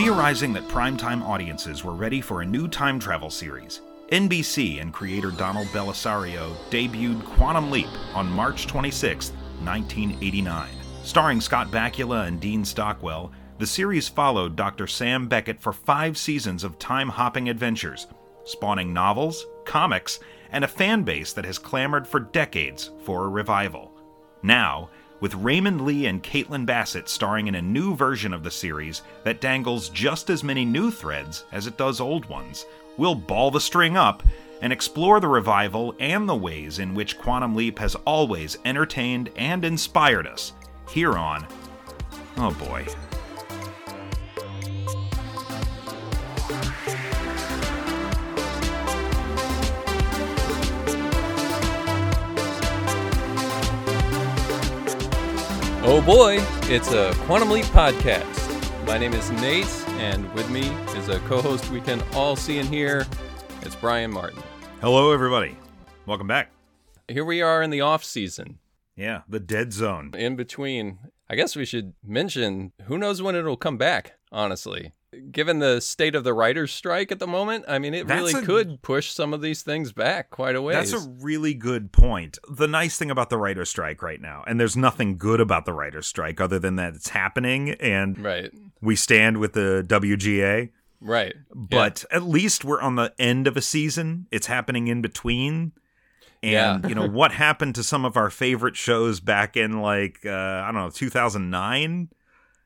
Theorizing that primetime audiences were ready for a new time travel series, NBC and creator Donald Bellisario debuted Quantum Leap on March 26, 1989. Starring Scott Bakula and Dean Stockwell, the series followed Dr. Sam Beckett for five seasons of time hopping adventures, spawning novels, comics, and a fan base that has clamored for decades for a revival. Now, with Raymond Lee and Caitlin Bassett starring in a new version of the series that dangles just as many new threads as it does old ones, we'll ball the string up and explore the revival and the ways in which Quantum Leap has always entertained and inspired us here on. Oh boy. Oh boy, it's a Quantum Leap podcast. My name is Nate, and with me is a co host we can all see and hear. It's Brian Martin. Hello, everybody. Welcome back. Here we are in the off season. Yeah, the dead zone. In between, I guess we should mention who knows when it'll come back, honestly. Given the state of the writer's strike at the moment, I mean, it That's really a- could push some of these things back quite a ways. That's a really good point. The nice thing about the writer's strike right now, and there's nothing good about the writer's strike other than that it's happening and right, we stand with the WGA. right. But at least we're on the end of a season. It's happening in between. And, Yeah. you know, what happened to some of our favorite shows back in, like, uh, I don't know, 2009?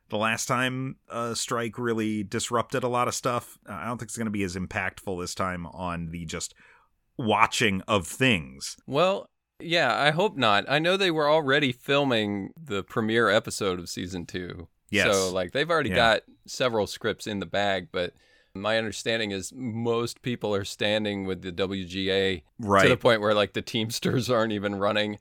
The last time a strike really disrupted a lot of stuff. Uh, I don't think it's going to be as impactful this time on the just watching of things. Well, yeah, I hope not. I know they were already filming the premiere episode of season two. Yes. So, like, they've already Yeah. got several scripts in the bag, but my understanding is most people are standing with the WGA Right. to the point where, like, the Teamsters aren't even running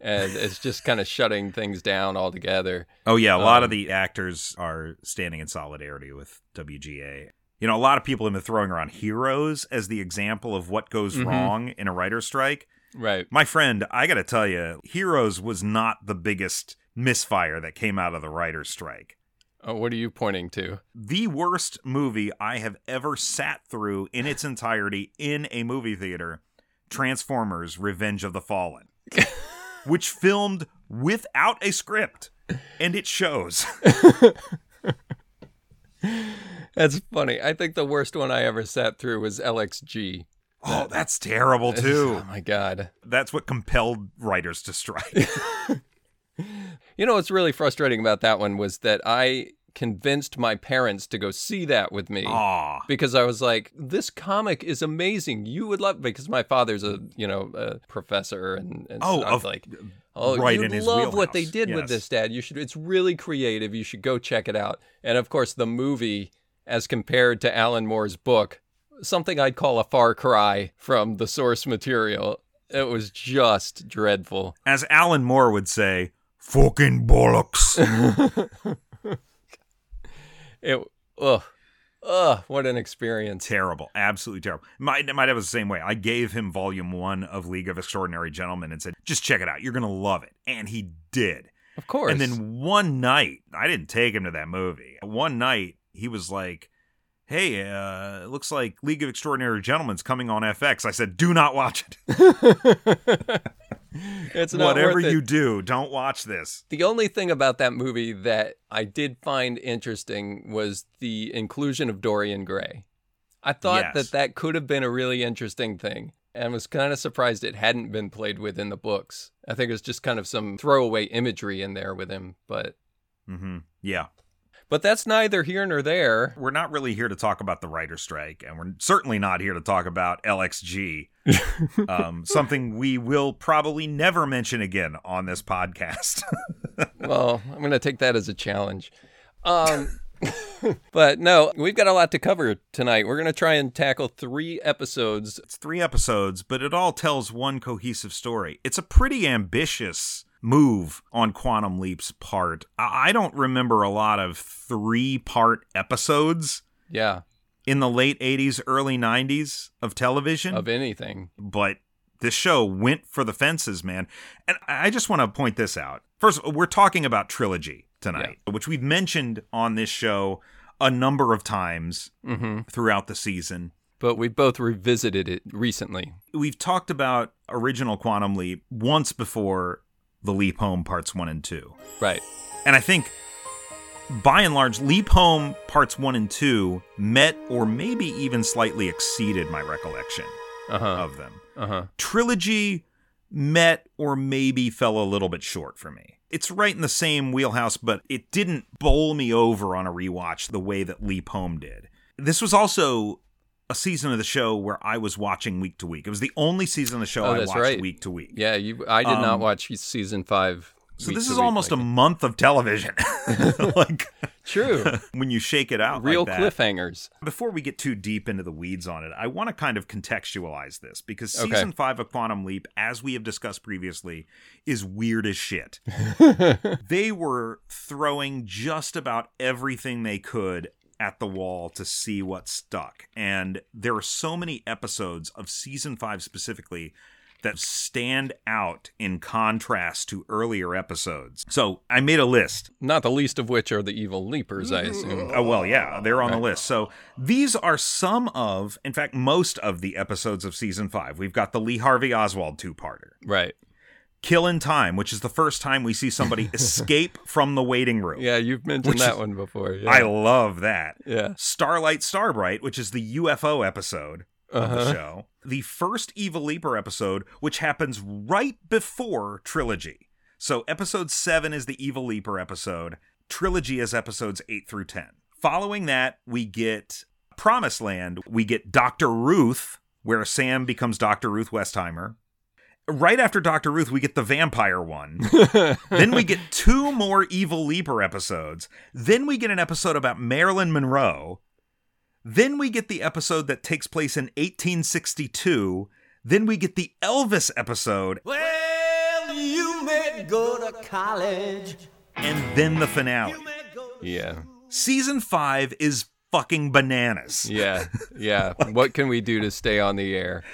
and it's just kind of shutting things down altogether. Oh yeah, a lot of Um, the actors are standing in solidarity with WGA. You know, a lot of people have been throwing around Heroes as the example of what goes Mhm. wrong in a writer's strike. Right. My friend, I got to tell you, Heroes was not the biggest misfire that came out of the writer's strike. Oh, what are you pointing to? The worst movie I have ever sat through in its entirety in a movie theater, Transformers: Revenge of the Fallen, which filmed without a script, and it shows. That's funny. I think the worst one I ever sat through was LXG. Oh, that's terrible too. Oh my god. That's what compelled writers to strike. You know what's really frustrating about that one was that I convinced my parents to go see that with me. Aw. Because I was like, this comic is amazing. You would love because my father's a you know a professor and, and Oh, stuff. of- like uh, oh right you love what they wheelhouse. did with this dad. You should it's really creative. You should go check it out. And of course the movie as compared to Alan Moore's book, something I'd call a far cry from the source material. It was just dreadful. As Alan Moore would say, fucking bollocks. It ugh. Ugh, what an experience. terrible. Absolutely terrible. My, my dad was the same way. I gave him volume one of League of Extraordinary Gentlemen and said, just check it out. You're going to love it. And he did. Of course. And then one night, I didn't take him to that movie. One night, he was like, Hey, uh, it looks like League of Extraordinary Gentlemen's coming on FX. I said, Do not watch it. it's not Whatever it. you do, don't watch this. The only thing about that movie that I did find interesting was the inclusion of Dorian Gray. I thought Yes. that that could have been a really interesting thing and was kind of surprised it hadn't been played with in the books. I think it was just kind of some throwaway imagery in there with him, but hmm Yeah. But that's neither here nor there. We're not really here to talk about the writer strike, and we're certainly not here to talk about LXG, um, something we will probably never mention again on this podcast. well, I'm going to take that as a challenge. Um, but no, we've got a lot to cover tonight. We're going to try and tackle three episodes. it's three episodes, but it all tells one cohesive story. It's a pretty ambitious move on Quantum Leap's part. I I don't remember a lot of three part episodes Yeah, in the late 80s, early 90s of television. of anything. but this show went for the fences, man. And I just want to point this out. First, we're talking about trilogy tonight, which we've mentioned on this show a number of times hmm throughout the season. But we both revisited it recently. We've talked about original Quantum Leap once before the Leap Home parts 1 and 2. Right. And I think by and large, Leap Home parts 1 and 2 met or maybe even slightly exceeded my recollection Uh huh. of them. Uh huh. Trilogy met or maybe fell a little bit short for me. It's right in the same wheelhouse, but it didn't bowl me over on a rewatch the way that Leap Home did. This was also a season of the show where I was watching week to week. It was the only season of the show Oh, I watched right. week to week. Yeah, you. I did not Um, watch season five. So this is almost like a that. month of television. like true. when you shake it out Real like that. cliffhangers. Before we get too deep into the weeds on it, I want to kind of contextualize this because Okay. season five of Quantum Leap, as we have discussed previously, is weird as shit. they were throwing just about everything they could at the wall to see what stuck. And there are so many episodes of season five specifically that stand out in contrast to earlier episodes. So I made a list. Not the least of which are the evil leapers, I assume. Oh, well, yeah, they're on the list. So these are some of, in fact, most of the episodes of season five. We've got the Lee Harvey Oswald two parter, Right. Kill in Time, which is the first time we see somebody escape from the waiting room. Yeah, you've mentioned that is- one before. Yeah. I love that. yeah. Starlight Starbright, which is the UFO episode of the Uh-huh. show. The first Evil Leaper episode, which happens right before Trilogy. So episode 7 is the Evil Leaper episode. Trilogy is episodes 8 through 10. Following that, we get Promised Land. We get Dr. Ruth, where Sam becomes Dr. Ruth Westheimer. Right after Dr. Ruth, we get the vampire one. then we get two more Evil Leaper episodes. Then we get an episode about Marilyn Monroe. Then we get the episode that takes place in 1862. Then we get the Elvis episode. Well, you may go to college. And then the finale. Yeah. Season 5 is fucking bananas. Yeah. Yeah. what can we do to stay on the air?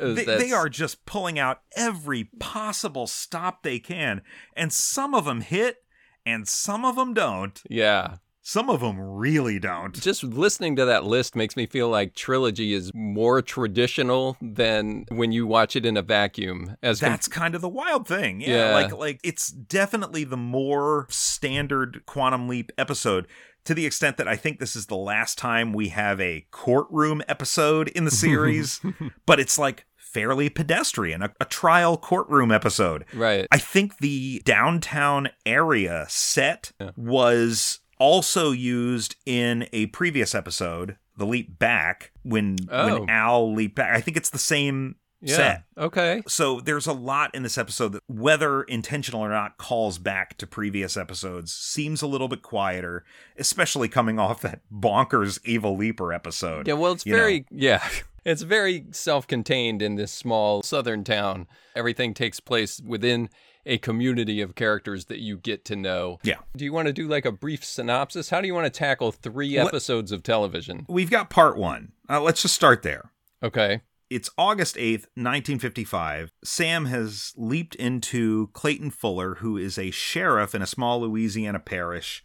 They, they are just pulling out every possible stop they can. And some of them hit, and some of them don't. Yeah. Some of them really don't. Just listening to that list makes me feel like Trilogy is more traditional than when you watch it in a vacuum. As com- That's kind of the wild thing. Yeah, Yeah. Like like it's definitely the more standard Quantum Leap episode to the extent that I think this is the last time we have a courtroom episode in the series, but it's like fairly pedestrian, a, a trial courtroom episode. right. I think the downtown area set was also used in a previous episode, The Leap Back, when Oh. when Al leaped back. I think it's the same yeah. set. Okay. So there's a lot in this episode that, whether intentional or not, calls back to previous episodes. Seems a little bit quieter, especially coming off that bonkers Evil Leaper episode. Yeah, well, it's you know. very yeah, it's very self-contained in this small southern town. Everything takes place within a community of characters that you get to know. Yeah. Do you want to do like a brief synopsis? How do you want to tackle three Let- episodes of television? We've got part one. Uh, let's just start there. Okay. It's August 8th, 1955. Sam has leaped into Clayton Fuller, who is a sheriff in a small Louisiana parish.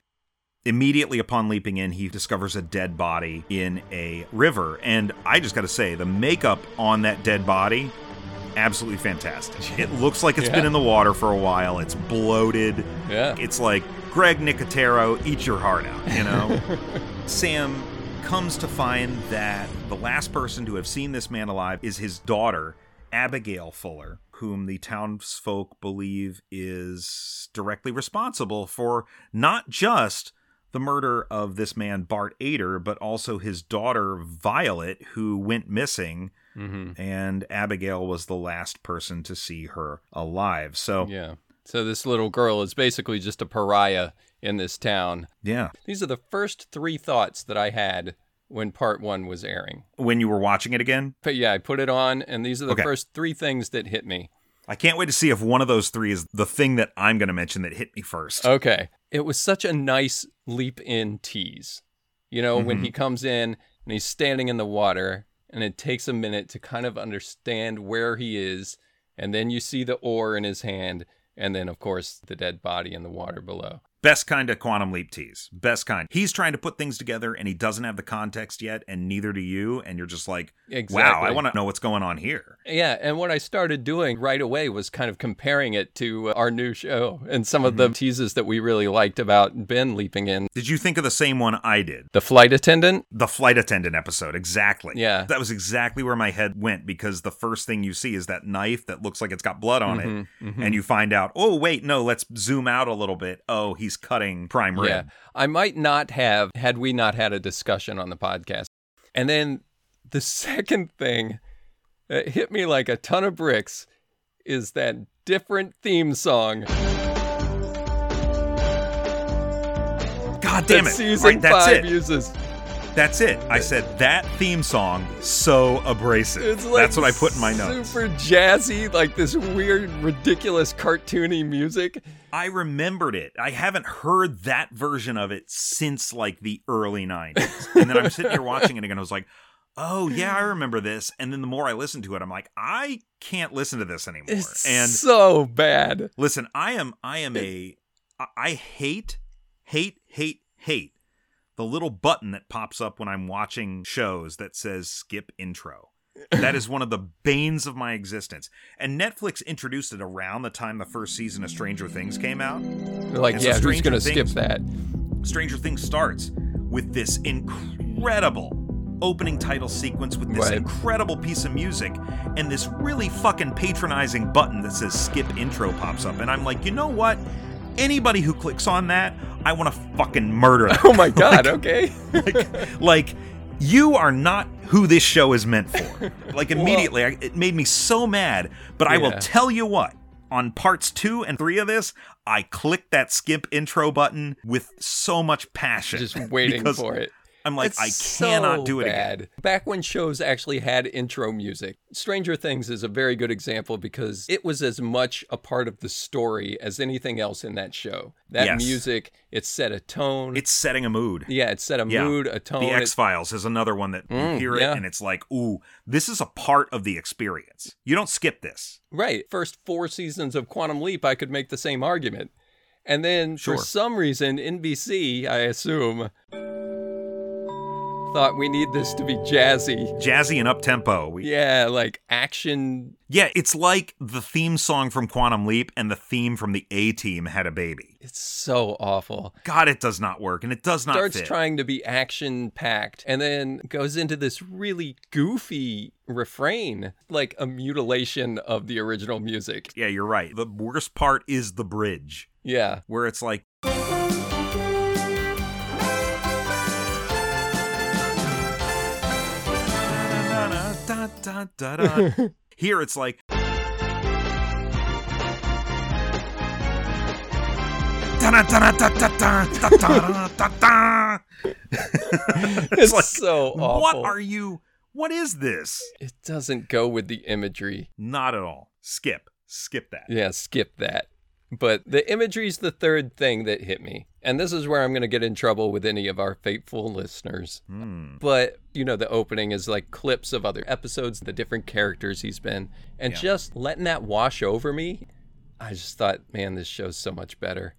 Immediately upon leaping in, he discovers a dead body in a river. And I just got to say, the makeup on that dead body, absolutely fantastic. It looks like it's Yeah. been in the water for a while. It's bloated. Yeah. It's like Greg Nicotero, eat your heart out, you know? Sam comes to find that the last person to have seen this man alive is his daughter, Abigail Fuller, whom the townsfolk believe is directly responsible for not just the murder of this man, Bart Aider, but also his daughter, Violet, who went missing. hmm And Abigail was the last person to see her alive. So, Yeah. So this little girl is basically just a pariah in this town. yeah. These are the first three thoughts that I had when part one was airing. When you were watching it again, But yeah, I put it on, and these are the Okay. first three things that hit me. I can't wait to see if one of those three is the thing that I'm going to mention that hit me first. Okay. It was such a nice leap in tease. You know, when he mm-hmm. comes in and he's standing in the water, and it takes a minute to kind of understand where he is, and then you see the oar in his hand, and then, of course, the dead body in the water below. Best kind of quantum leap tease. Best kind. He's trying to put things together and he doesn't have the context yet, and neither do you. And you're just like, wow, I want to know what's going on here. Yeah, and what I started doing right away was kind of comparing it to uh, our new show and some of the mm-hmm. teases that we really liked about Ben leaping in. Did you think of the same one I did? The flight attendant? The flight attendant episode, exactly. Yeah. That was exactly where my head went because the first thing you see is that knife that looks like it's got blood on it. Mm-hmm, mm-hmm. And you find out, oh, wait, no, let's zoom out a little bit. Oh, he's cutting prime rib. Yeah. I might not have had we not had a discussion on the podcast. And then the second thing that hit me like a ton of bricks is that different theme song God damn it. season Right, that's five it. uses. That's it. I said that theme song, so abrasive. It's like That's what I put in my notes. Super jazzy, like this weird, ridiculous, cartoony music. I remembered it. I haven't heard that version of it since like the early 90s. And then I'm sitting here watching it again. I was like, oh, yeah, I remember this. And then the more I listen to it, I'm like, I can't listen to this anymore. It's and so bad. listen, I am, I am a I hate, hate, hate, hate the little button that pops up when I'm watching shows that says skip intro. That is one of the banes of my existence. And Netflix introduced it around the time the first season of Stranger Things came out. They're like, And so yeah, who's Stranger gonna skip that? Stranger Things starts with this incredible opening title sequence with this Right. incredible piece of music and this really fucking patronizing button that says skip intro pops up. And I'm like, you know what? Anybody who clicks on that, I want to fucking murder them. Oh my god, okay. like, like, you are not who this show is meant for. Like immediately, I, it made me so mad. But I will tell you what. On parts two and three of this, I clicked that skip intro button with so much passion. Just waiting for it. I'm like, It's I cannot so do it again. bad. Back when shows actually had intro music, Stranger Things is a very good example because it was as much a part of the story as anything else in that show. That Yes. music, it set a tone. It's setting a mood. yeah, it set a Yeah. mood, a tone. The X Files is another one that you Mm, hear it yeah. and it's like, ooh, this is a part of the experience. You don't skip this. Right. First four seasons of Quantum Leap, I could make the same argument. And then Sure. for some reason, NBC, I assume, thought we need this to be jazzy. Jazzy and up tempo. We, Yeah, like action. yeah, it's like the theme song from Quantum Leap and the theme from the A Team had a baby. It's so awful. God, it does not work, and it does not Starts fit. trying to be action packed and then goes into this really goofy refrain, like a mutilation of the original music. yeah, you're right. The worst part is the bridge, Yeah. where it's like. Here it's like. It's, like, so awful. What are you? What is this? It doesn't go with the imagery. Not at all. Skip. Skip that. Yeah, skip that. But the imagery's the third thing that hit me. And this is where I'm going to get in trouble with any of our faithful listeners. Hmm. But, you know, the opening is like clips of other episodes, the different characters he's been. And Yeah. just letting that wash over me, I just thought, man, this show's so much better.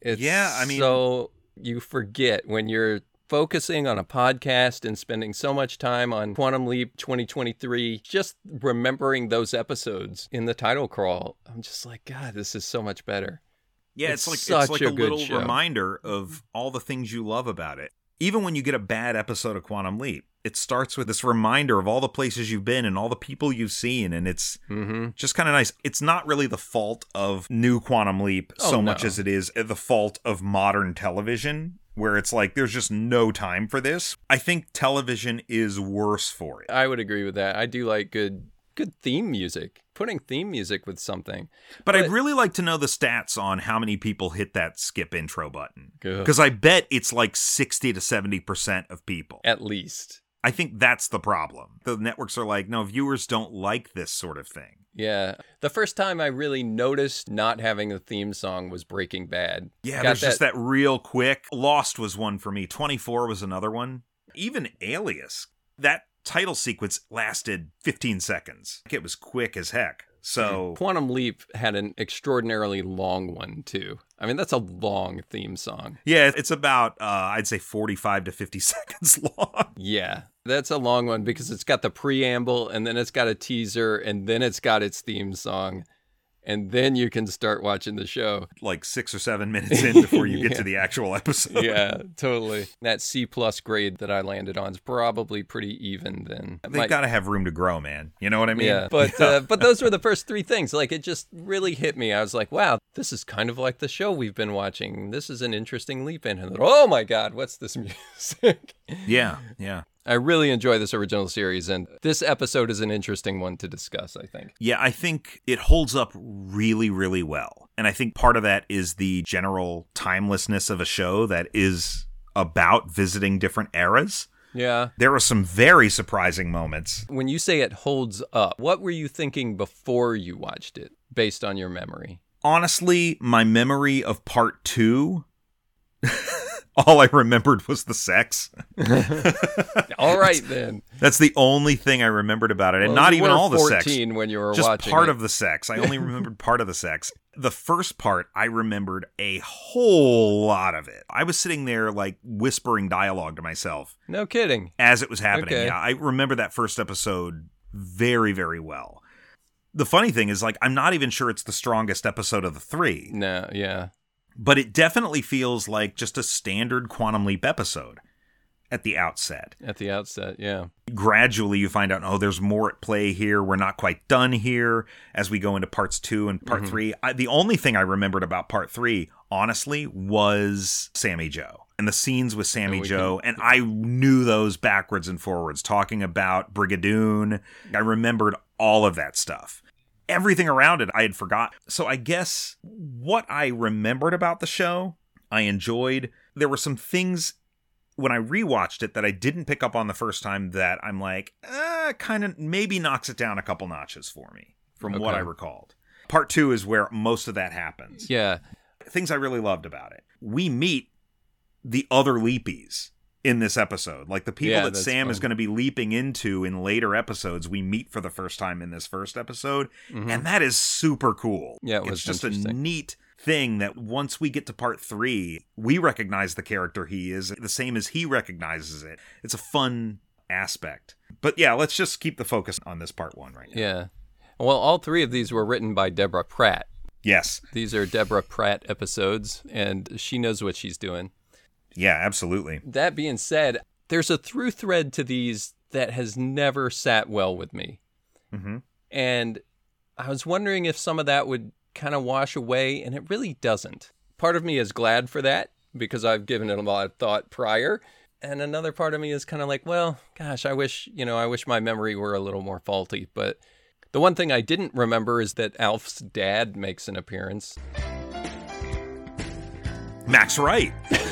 It's Yeah, I mean- so you forget when you're focusing on a podcast and spending so much time on Quantum Leap 2023, just remembering those episodes in the title crawl, I'm just like, God, this is so much better. Yeah, It's it's, like such it's like a a, good little show. reminder of all the things you love about it. Even when you get a bad episode of Quantum Leap, it starts with this reminder of all the places you've been and all the people you've seen, and it's Mm-hmm. just kind of nice. It's not really the fault of new Quantum Leap Oh, so much as it is the fault of modern television, where it's like there's just no time for this. I think television is worse for it. I would agree with that. I do like good good theme music. Putting theme music with something. But, I'd really like to know the stats on how many people hit that skip intro button. Because I bet it's like 60 to 70% of people. At least. I think that's the problem. The networks are like, no, viewers don't like this sort of thing. Yeah. The first time I really noticed not having a theme song was Breaking Bad. Yeah, Got there's just that real quick. Lost was one for me. 24 was another one. Even Alias, that title sequence lasted 15 seconds. It was quick as heck. So Quantum Leap had an extraordinarily long one too. I mean, that's a long theme song. yeah, it's about uh, I'd say 45 to 50 seconds long. Yeah, that's a long one because it's got the preamble and then it's got a teaser and then it's got its theme song. And then you can start watching the show. Like six or seven minutes in before you get Yeah. to the actual episode. Yeah, totally. That C plus grade that I landed on is probably pretty even then. They've My- got to have room to grow, man. You know what I mean? yeah, but Uh, but those were the first three things. Like it just really hit me. I was like, wow, this is kind of like the show we've been watching. This is an interesting leap in. And oh my god, what's this music? yeah, yeah. I really enjoy this original series, and this episode is an interesting one to discuss. I think. Yeah, I think it holds up really, really well. And I think part of that is the general timelessness of a show that is about visiting different eras. Yeah. There are some very surprising moments. When you say it holds up, what were you thinking before you watched it, based on your memory? Honestly, my memory of part two, all I remembered was the sex. All right then. That's the only thing I remembered about it. And Well, not even all the sex. when you were just part it. of the sex. I only remembered part of the sex. The first part, I remembered a whole lot of it. I was sitting there like whispering dialogue to myself No kidding. as it was happening. Okay. Yeah, I remember that first episode very, very well. The funny thing is, like, I'm not even sure it's the strongest episode of the three, No, yeah. But it definitely feels like just a standard Quantum Leap episode at the outset. At the outset, yeah. gradually you find out oh there's more at play here. We're not quite done here as we go into parts two and part mm-hmm. three. I, the only thing i remembered about part three honestly was sammy jo and the scenes with sammy And joe. and i knew those backwards and forwards talking about brigadoon. I remembered all of that stuff everything around it i had forgot so i guess what i remembered about the show i enjoyed there were some things when I rewatched it that I didn't pick up on the first time that I'm like, uh, kind of maybe knocks it down a couple notches for me from what I recalled. Part two is where most of that happens. Yeah. Things I really loved about it. We meet the other leapies in this episode. Like the people Yeah, that Sam is going to be leaping into in later episodes, we meet for the first time in this first episode. And that is super cool. Mm-hmm. Yeah, it it's was just a neat thing that once we get to part three, we recognize the character he is the same as he recognizes it. It's a fun aspect. But yeah, let's just keep the focus on this part one right now. Yeah. Well, all three of these were written by Deborah Pratt. Yes. These are Deborah Pratt episodes, and she knows what she's doing. Yeah, absolutely. That being said, there's a through thread to these that has never sat well with me. Mhm. And I was wondering if some of that would kind of wash away, and it really doesn't. Part of me is glad for that because I've given it a lot of thought prior. And another part of me is kind of like, well, gosh, I wish, you know, I wish my memory were a little more faulty. But the one thing I didn't remember is that Alf's dad makes an appearance. Max Wright.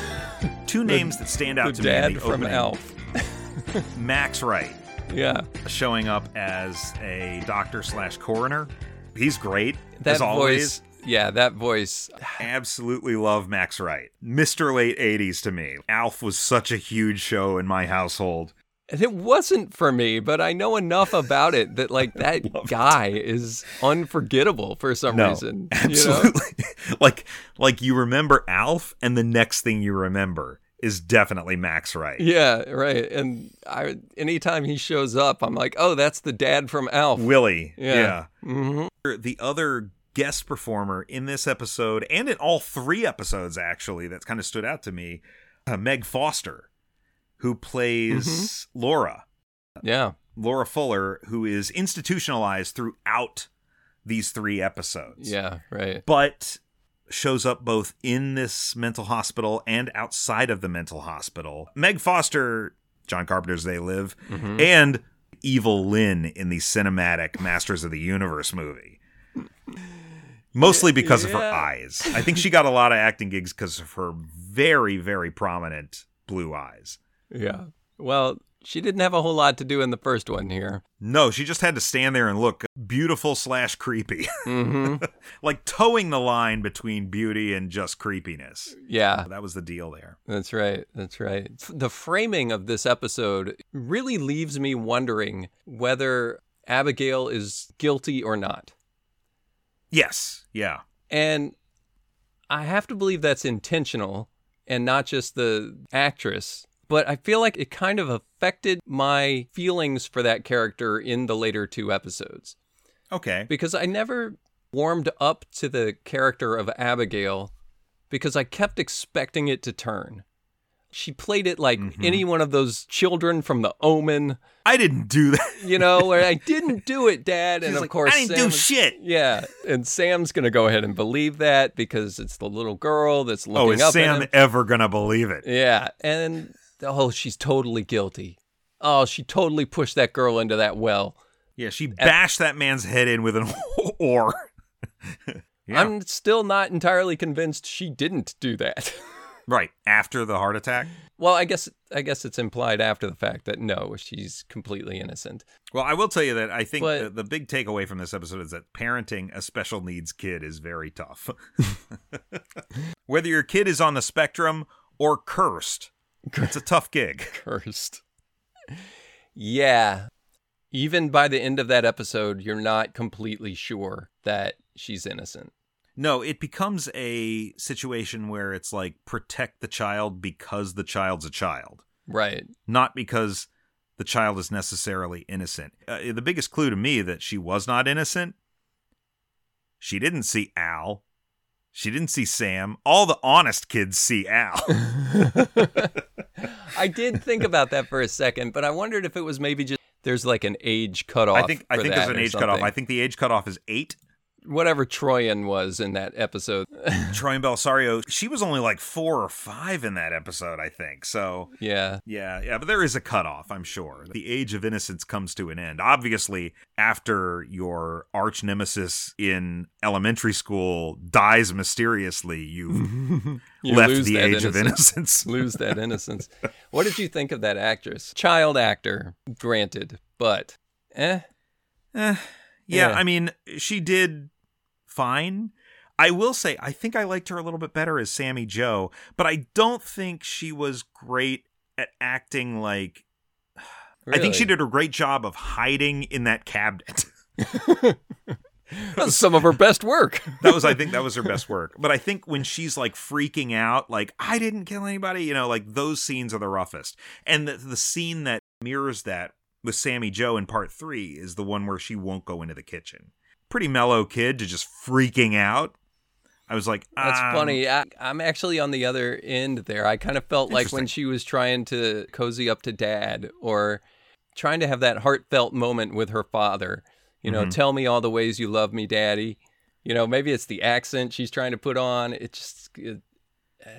Two names that stand out The to me. dad from opening. Alf. Max Wright Yeah. showing up as a doctor slash coroner. He's great That as always. voice. Yeah, that voice. Absolutely love Max Wright. Mr. Late 80s to me. Alf was such a huge show in my household. And it wasn't for me, but I know enough about it that like that guy is unforgettable for some No, reason. you know? absolutely. like like you remember Alf and the next thing you remember is definitely Max Wright. Yeah, right. And I anytime he shows up, I'm like, oh, that's the dad from Alf. Willie. Yeah. yeah. hmm The other guest performer in this episode and in all three episodes actually that kind of stood out to me, uh, Meg Foster, who plays Mm-hmm. Laura. Yeah. Laura Fuller, who is institutionalized throughout these three episodes. Yeah. Right. But shows up both in this mental hospital and outside of the mental hospital. Meg Foster, John Carpenter's They Live, Mm-hmm. and Evil Lynn in the cinematic Masters of the Universe movie. Mostly because of her eyes. I think she got a lot of acting gigs because of her very, very prominent blue eyes. Yeah. Well, she didn't have a whole lot to do in the first one here. No, she just had to stand there and look beautiful slash creepy. hmm like towing the line between beauty and just creepiness. Yeah. That was the deal there. That's right. That's right. The framing of this episode really leaves me wondering whether Abigail is guilty or not. Yes. Yeah. And I have to believe that's intentional and not just the actress. But I feel like it kind of affected my feelings for that character in the later two episodes Okay. because I never warmed up to the character of Abigail because I kept expecting it to turn. She played it like Mm-hmm. any one of those children from the Omen, I didn't do that. you know, where I didn't do it, Dad. And of like, course, I didn't Sam do shit. Yeah, and Sam's gonna go ahead and believe that because it's the little girl that's looking Oh, is Sam ever gonna believe it? Yeah, and oh, she's totally guilty. Oh, she totally pushed that girl into that well. Yeah, she bashed that man's head in with an oar. yeah. I'm still not entirely convinced she didn't do that. right after the heart attack. well, I guess I guess it's implied after the fact that no, she's completely innocent. Well, I will tell you that I think But- the, the big takeaway from this episode is that parenting a special needs kid is very tough. Whether your kid is on the spectrum or cursed, it's a tough gig. Cursed. Yeah. Even by the end of that episode, you're not completely sure that she's innocent. No, it becomes a situation where it's like protect the child because the child's a child, Right. not because the child is necessarily innocent. Uh, the biggest clue to me that she was not innocent, she didn't see Al. She didn't see Sam. All the honest kids see Al. I did think about that for a second, but I wondered if it was maybe just there's like an age cutoff. I think I think there's an age cutoff. I think the age cutoff is eight. Whatever Troian was in that episode. Troian Bellisario, she was only like four or five in that episode, I think. So yeah. yeah, yeah, but there is a cutoff, I'm sure. The age of innocence comes to an end. Obviously, after your arch nemesis in elementary school dies mysteriously, you've You left lose the age of innocence. innocence. Lose that innocence. What did you think of that actress? Child actor, granted, but eh. Eh, yeah, Yeah. I mean, she did fine. I will say, I think I liked her a little bit better as Sammy Jo, but I don't think she was great at acting like. I think she did a great job of hiding in that cabinet. That's some of her best work. that was, I think, that was her best work. But I think when she's like freaking out, like I didn't kill anybody, you know, like those scenes are the roughest. And the, the scene that mirrors that with Sammy Jo in part three is the one where she won't go into the kitchen. Pretty mellow kid to just freaking out. I was like, That's um, funny. I, I'm actually on the other end there. I kind of felt like when she was trying to cozy up to dad or trying to have that heartfelt moment with her father. You know, Mhm. tell me all the ways you love me, daddy. You know, maybe it's the accent she's trying to put on. It just, it, uh,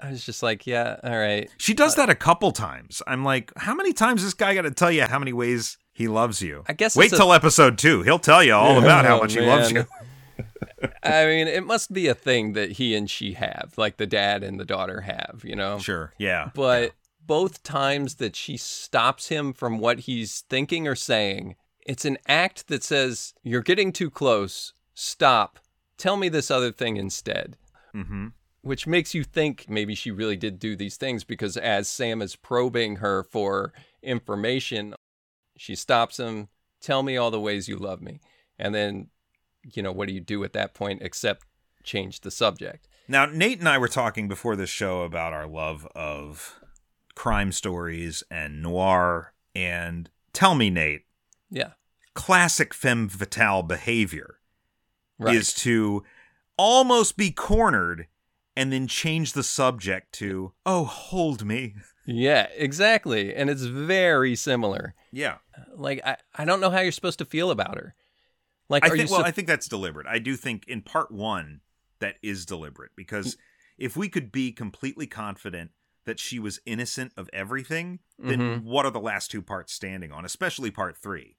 I was just like, yeah, all right. She does that a couple times. I'm like, how many times this guy got to tell you how many ways he loves you? I guess Wait it's a- till episode two. He'll tell you all about how Oh, much he loves you. I mean, it must be a thing that he and she have, like the dad and the daughter have, you know? Sure. Yeah. But both times that she stops him from what he's thinking or saying, it's an act that says, You're getting too close. Stop. Tell me this other thing instead. Mm-hmm. Which makes you think maybe she really did do these things because as Sam is probing her for information, she stops him. Tell me all the ways you love me. And then, you know, what do you do at that point except change the subject? Now, Nate and I were talking before this show about our love of crime stories and noir. And tell me, Nate, Yeah. classic femme fatale behavior Right. is to almost be cornered and then change the subject to, oh, hold me. Yeah, exactly. And it's very similar. Yeah. Like I, I don't know how you're supposed to feel about her. Like I are think, you well, sup- I think that's deliberate. I do think in part one, that is deliberate because if we could be completely confident that she was innocent of everything, then Mhm. what are the last two parts standing on, especially part three,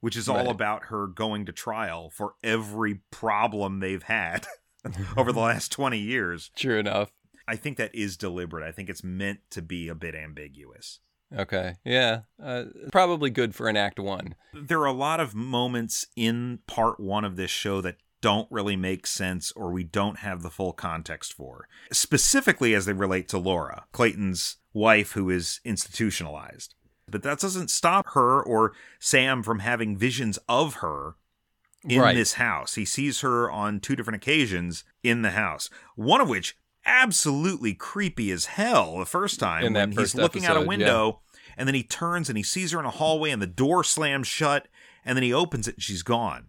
which is all Right. about her going to trial for every problem they've had over the last 20 years. True enough. I think that is deliberate. I think it's meant to be a bit ambiguous. Okay. Yeah. Uh, probably good for an act one. There are a lot of moments in part one of this show that don't really make sense or we don't have the full context for, specifically as they relate to Laura, Clayton's wife who is institutionalized. But that doesn't stop her or Sam from having visions of her in Right. this house. He sees her on two different occasions in the house. One of which absolutely creepy as hell the first time In when he's looking out a episode, window and then he turns and he sees her in a hallway and the door slams shut and then he opens it and she's gone.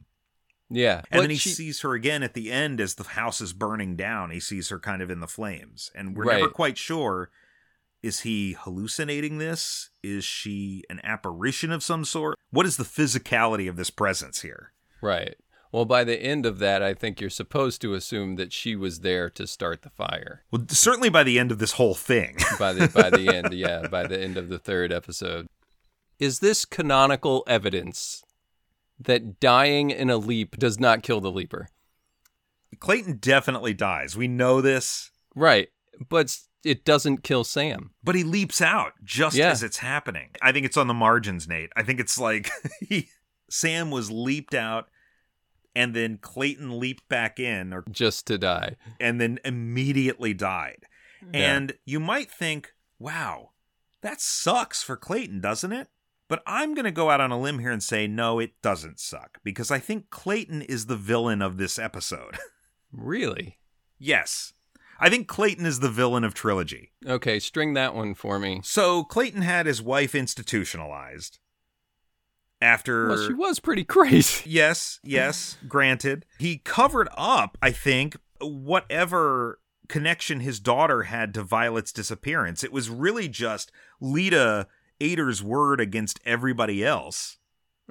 Yeah. And But then he she- sees her again at the end as the house is burning down. He sees her kind of in the flames. And we're never quite sure is he hallucinating this? Is she an apparition of some sort? What is the physicality of this presence here? Right. Well, by the end of that, I think you're supposed to assume that she was there to start the fire. Well, certainly by the end of this whole thing. By the by the end, yeah, by the end of the third episode. Is this canonical evidence that dying in a leap does not kill the leaper? Clayton definitely dies. We know this, Right. But it doesn't kill Sam. but he leaps out just Yeah. as it's happening. I think it's on the margins, Nate. I think it's like he, Sam was leaped out and then Clayton leaped back in or just to die. and then immediately died. Yeah. And you might think, wow, that sucks for Clayton, doesn't it? But I'm going to go out on a limb here and say, no, it doesn't suck because I think Clayton is the villain of this episode. Really? yes. I think Clayton is the villain of Trilogy. Okay, string that one for me. So Clayton had his wife institutionalized after. Well, she was pretty crazy. Yes, yes, granted. He covered up, I think, whatever connection his daughter had to Violet's disappearance. It was really just Leta Aider's word against everybody else.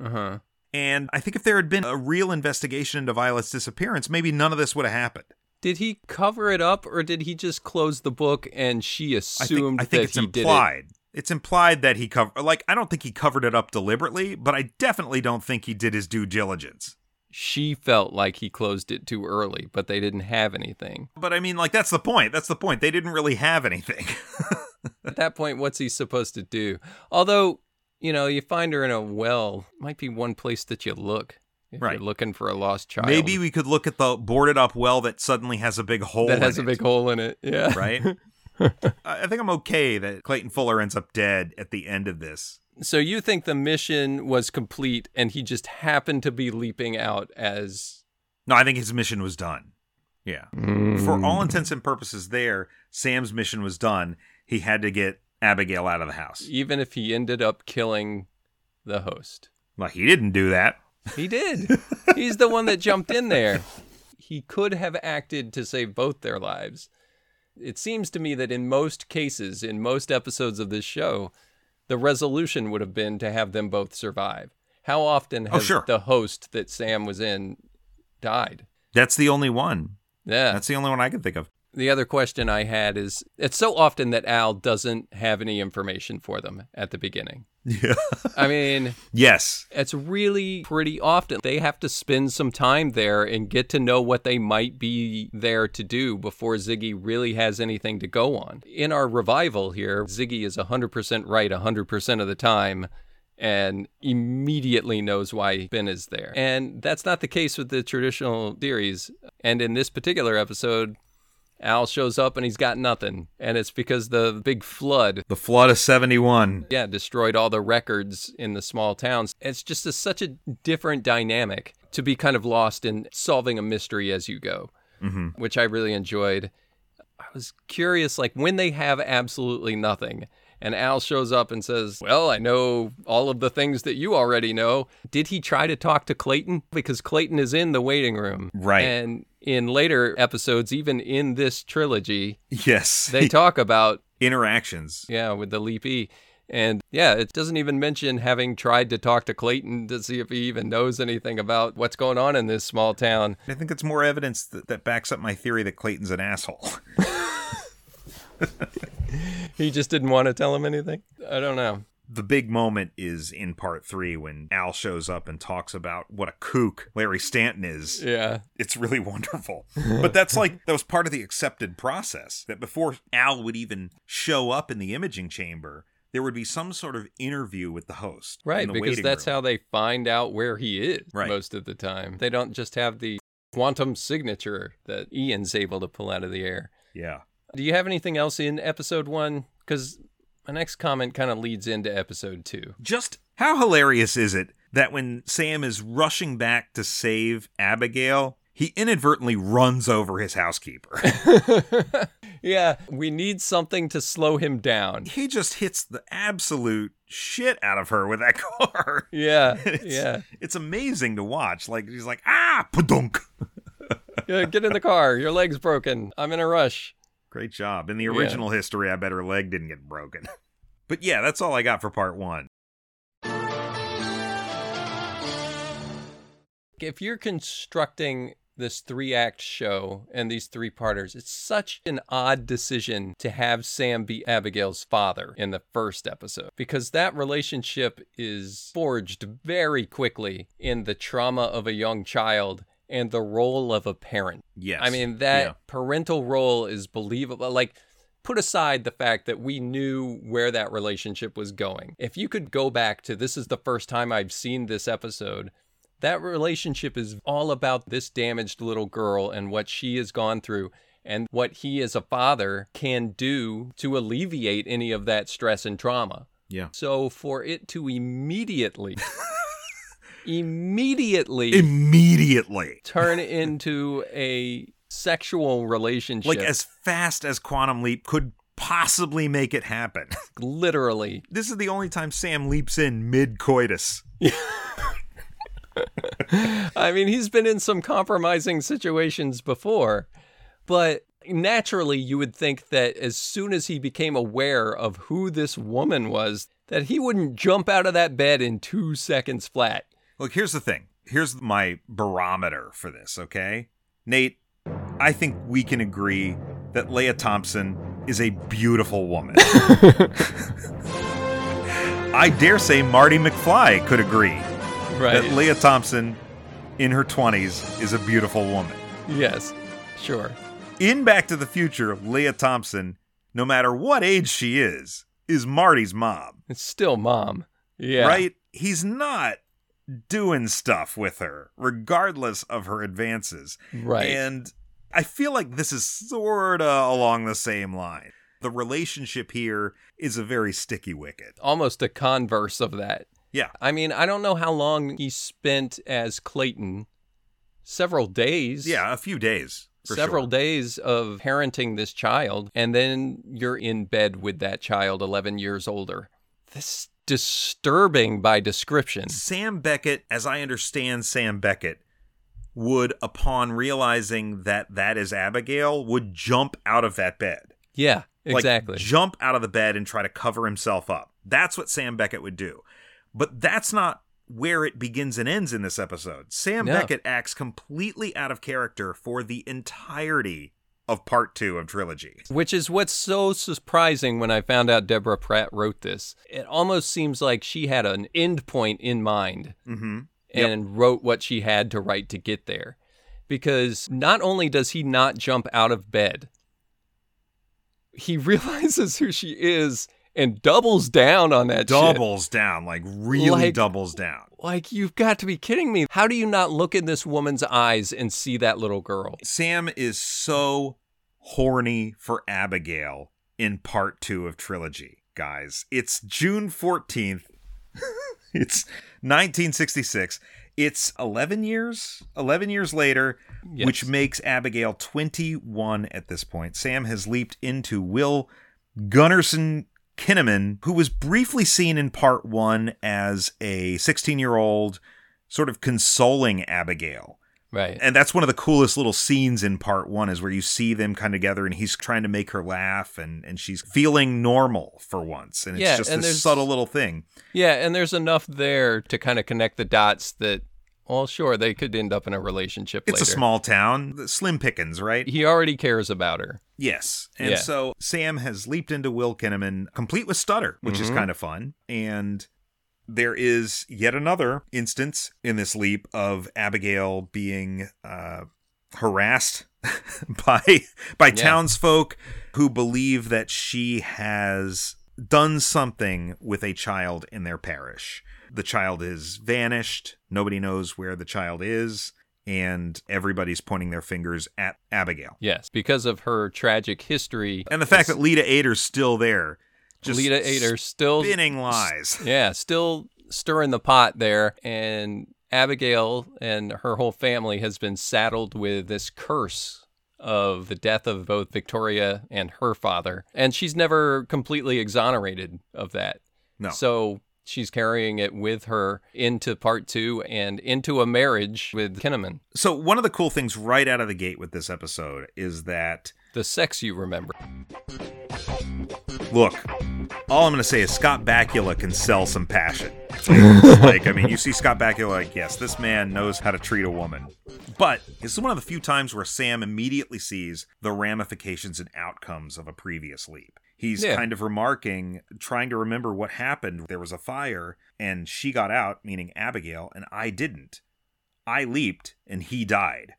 Uh huh. And I think if there had been a real investigation into Violet's disappearance, maybe none of this would have happened. Did he cover it up, or did he just close the book and she I assumed think, I think that it's he did it? It's implied that he covered, like, I don't think he covered it up deliberately, but I definitely don't think he did his due diligence. She felt like he closed it too early, but they didn't have anything. But I mean, like, that's the point. That's the point. They didn't really have anything. At that point, what's he supposed to do? Although, you know, you find her in a well, might be one place that you look if Right. you're looking for a lost child. Maybe we could look at the boarded up well that suddenly has a big hole that has a it, big hole in it. Yeah. right? I I think I'm okay that Clayton Fuller ends up dead at the end of this. So you think the mission was complete and he just happened to be leaping out as No, I think his mission was done. Yeah. For mm. all intents and purposes, there, Sam's mission was done. He had to get Abigail out of the house. even if he ended up killing the host. Well, he didn't do that. He did. He's the one that jumped in there. He could have acted to save both their lives. It seems to me that in most cases, in most episodes of this show, the resolution would have been to have them both survive. How often Oh, sure. the host that Sam was in died? That's the only one. Yeah. That's the only one I can think of. the other question I had is it's so often that Al doesn't have any information for them at the beginning. Yeah. I mean, yes. It's really pretty often. They have to spend some time there and get to know what they might be there to do before Ziggy really has anything to go on. In our revival here, Ziggy is 100% right 100% of the time and immediately knows why Ben is there. And that's not the case with the traditional theories. And in this particular episode, Al shows up and he's got nothing. And it's because the big flood The Flood of 71. yeah, destroyed all the records in the small towns. It's just a, such a different dynamic to be kind of lost in solving a mystery as you go, Mm-hmm. which I really enjoyed. I was curious, like when they have absolutely nothing, and Al shows up and says, Well, I know all of the things that you already know. Did he try to talk to Clayton? Because Clayton is in the waiting room. Right. And in later episodes, even in this trilogy, Yes. they talk about Interactions. yeah, with the leapy. And yeah, it doesn't even mention having tried to talk to Clayton to see if he even knows anything about what's going on in this small town. I think it's more evidence that, that backs up my theory that Clayton's an asshole. He just didn't want to tell him anything. I don't know. the big moment is in part three when Al shows up and talks about what a kook Larry Stanton is. Yeah. It's really wonderful. but that's like, that was part of the accepted process that before Al would even show up in the imaging chamber, there would be some sort of interview with the host. Right, the because that's room. how they find out where he is Right. most of the time. They don't just have the quantum signature that Ian's able to pull out of the air. Yeah. Do you have anything else in episode one? Because my next comment kind of leads into episode two. Just how hilarious is it that when Sam is rushing back to save Abigail, he inadvertently runs over his housekeeper. yeah, we need something to slow him down. he just hits the absolute shit out of her with that car. Yeah, It's, yeah. It's amazing to watch. Like he's like, ah, padunk. Yeah, get in the car. Your leg's broken. I'm in a rush. Great job. In the Yeah. original history, I bet her leg didn't get broken. But yeah, that's all I got for part one. If you're constructing this three act show and these three parters, it's such an odd decision to have Sam be Abigail's father in the first episode because that relationship is forged very quickly in the trauma of a young child and the role of a parent. Yes. I mean, that Yeah. parental role is believable. Like, put aside the fact that we knew where that relationship was going. If you could go back to this is the first time I've seen this episode, that relationship is all about this damaged little girl and what she has gone through and what he as a father can do to alleviate any of that stress and trauma. Yeah. So for it to immediately immediately Immediately. turn into a sexual relationship Like as fast as Quantum Leap could possibly make it happen. literally this is the only time Sam leaps in mid coitus. I mean, he's been in some compromising situations before, but naturally, you would think that as soon as he became aware of who this woman was, that he wouldn't jump out of that bed in two seconds flat. Look, here's the thing. Here's my barometer for this, okay? Nate, I think we can agree that Lea Thompson is a beautiful woman. I dare say Marty McFly could agree Right. that Lea Thompson in her 20s is a beautiful woman. yes, sure. In Back to the Future, Lea Thompson, no matter what age she is, is Marty's mom. It's still mom. Yeah. right? He's not doing stuff with her, regardless of her advances. Right. And I feel like this is sort of along the same line. The relationship here is a very sticky wicket. Almost a converse of that. Yeah. I mean, I don't know how long he spent as Clayton. Several days. Yeah, a few days. For several sure. days of parenting this child, and then you're in bed with that child 11 years older. This disturbing by description. Sam Beckett, as I understand Sam Beckett, would, upon realizing that that is Abigail, would jump out of that bed. Yeah, Like, exactly. jump out of the bed and try to cover himself up. That's what Sam Beckett would do. But that's not where it begins and ends in this episode. Sam No. Beckett acts completely out of character for the entirety of part two of Trilogy. Which is what's so surprising when I found out Deborah Pratt wrote this. It almost seems like she had an end point in mind Mm-hmm. and wrote what she had to write to get there. Because not only does he not jump out of bed, he realizes who she is and doubles down on that shit. Doubles down, like really Like- doubles down. Like, you've got to be kidding me. How do you not look in this woman's eyes and see that little girl? Sam is so horny for Abigail in part two of Trilogy, guys. It's June 14th. it's 1966. It's 11 years, 11 years later, Yes. which makes Abigail 21 at this point. Sam has leaped into Will Gunnarsson Kinnaman, who was briefly seen in part one as a 16 year old sort of consoling Abigail. Right. And that's one of the coolest little scenes in part one is where you see them kind of together and he's trying to make her laugh and, and she's feeling normal for once. And it's Yeah, just and this subtle little thing. Yeah, and there's enough there to kind of connect the dots that, well, sure, they could end up in a relationship It's later. a small town, slim pickings, right? He already cares about her. Yes. And Yeah. so Sam has leaped into Will Kinnaman, complete with stutter, which is Mhm. kind of fun. And there is yet another instance in this leap of Abigail being uh, harassed by by Yeah. townsfolk who believe that she has done something with a child in their parish. The child is vanished. Nobody knows where the child is. And everybody's pointing their fingers at Abigail. Yes, because of her tragic history. And the fact that Leta Aider's still there, just Leta Aider still spinning lies. Yeah, still stirring the pot there, and Abigail and her whole family has been saddled with this curse of the death of both Victoria and her father. And she's never completely exonerated of that. No. So she's carrying it with her into part two and into a marriage with Kinnaman. So one of the cool things right out of the gate with this episode is that The sex you remember. Look, all I'm going to say is Scott Bakula can sell some passion. like, I mean, you see Scott Bakula, like, yes, this man knows how to treat a woman. But this is one of the few times where Sam immediately sees the ramifications and outcomes of a previous leap. He's Yeah. kind of remarking, trying to remember what happened. There was a fire, and she got out, meaning Abigail, and I didn't. I leaped, and he died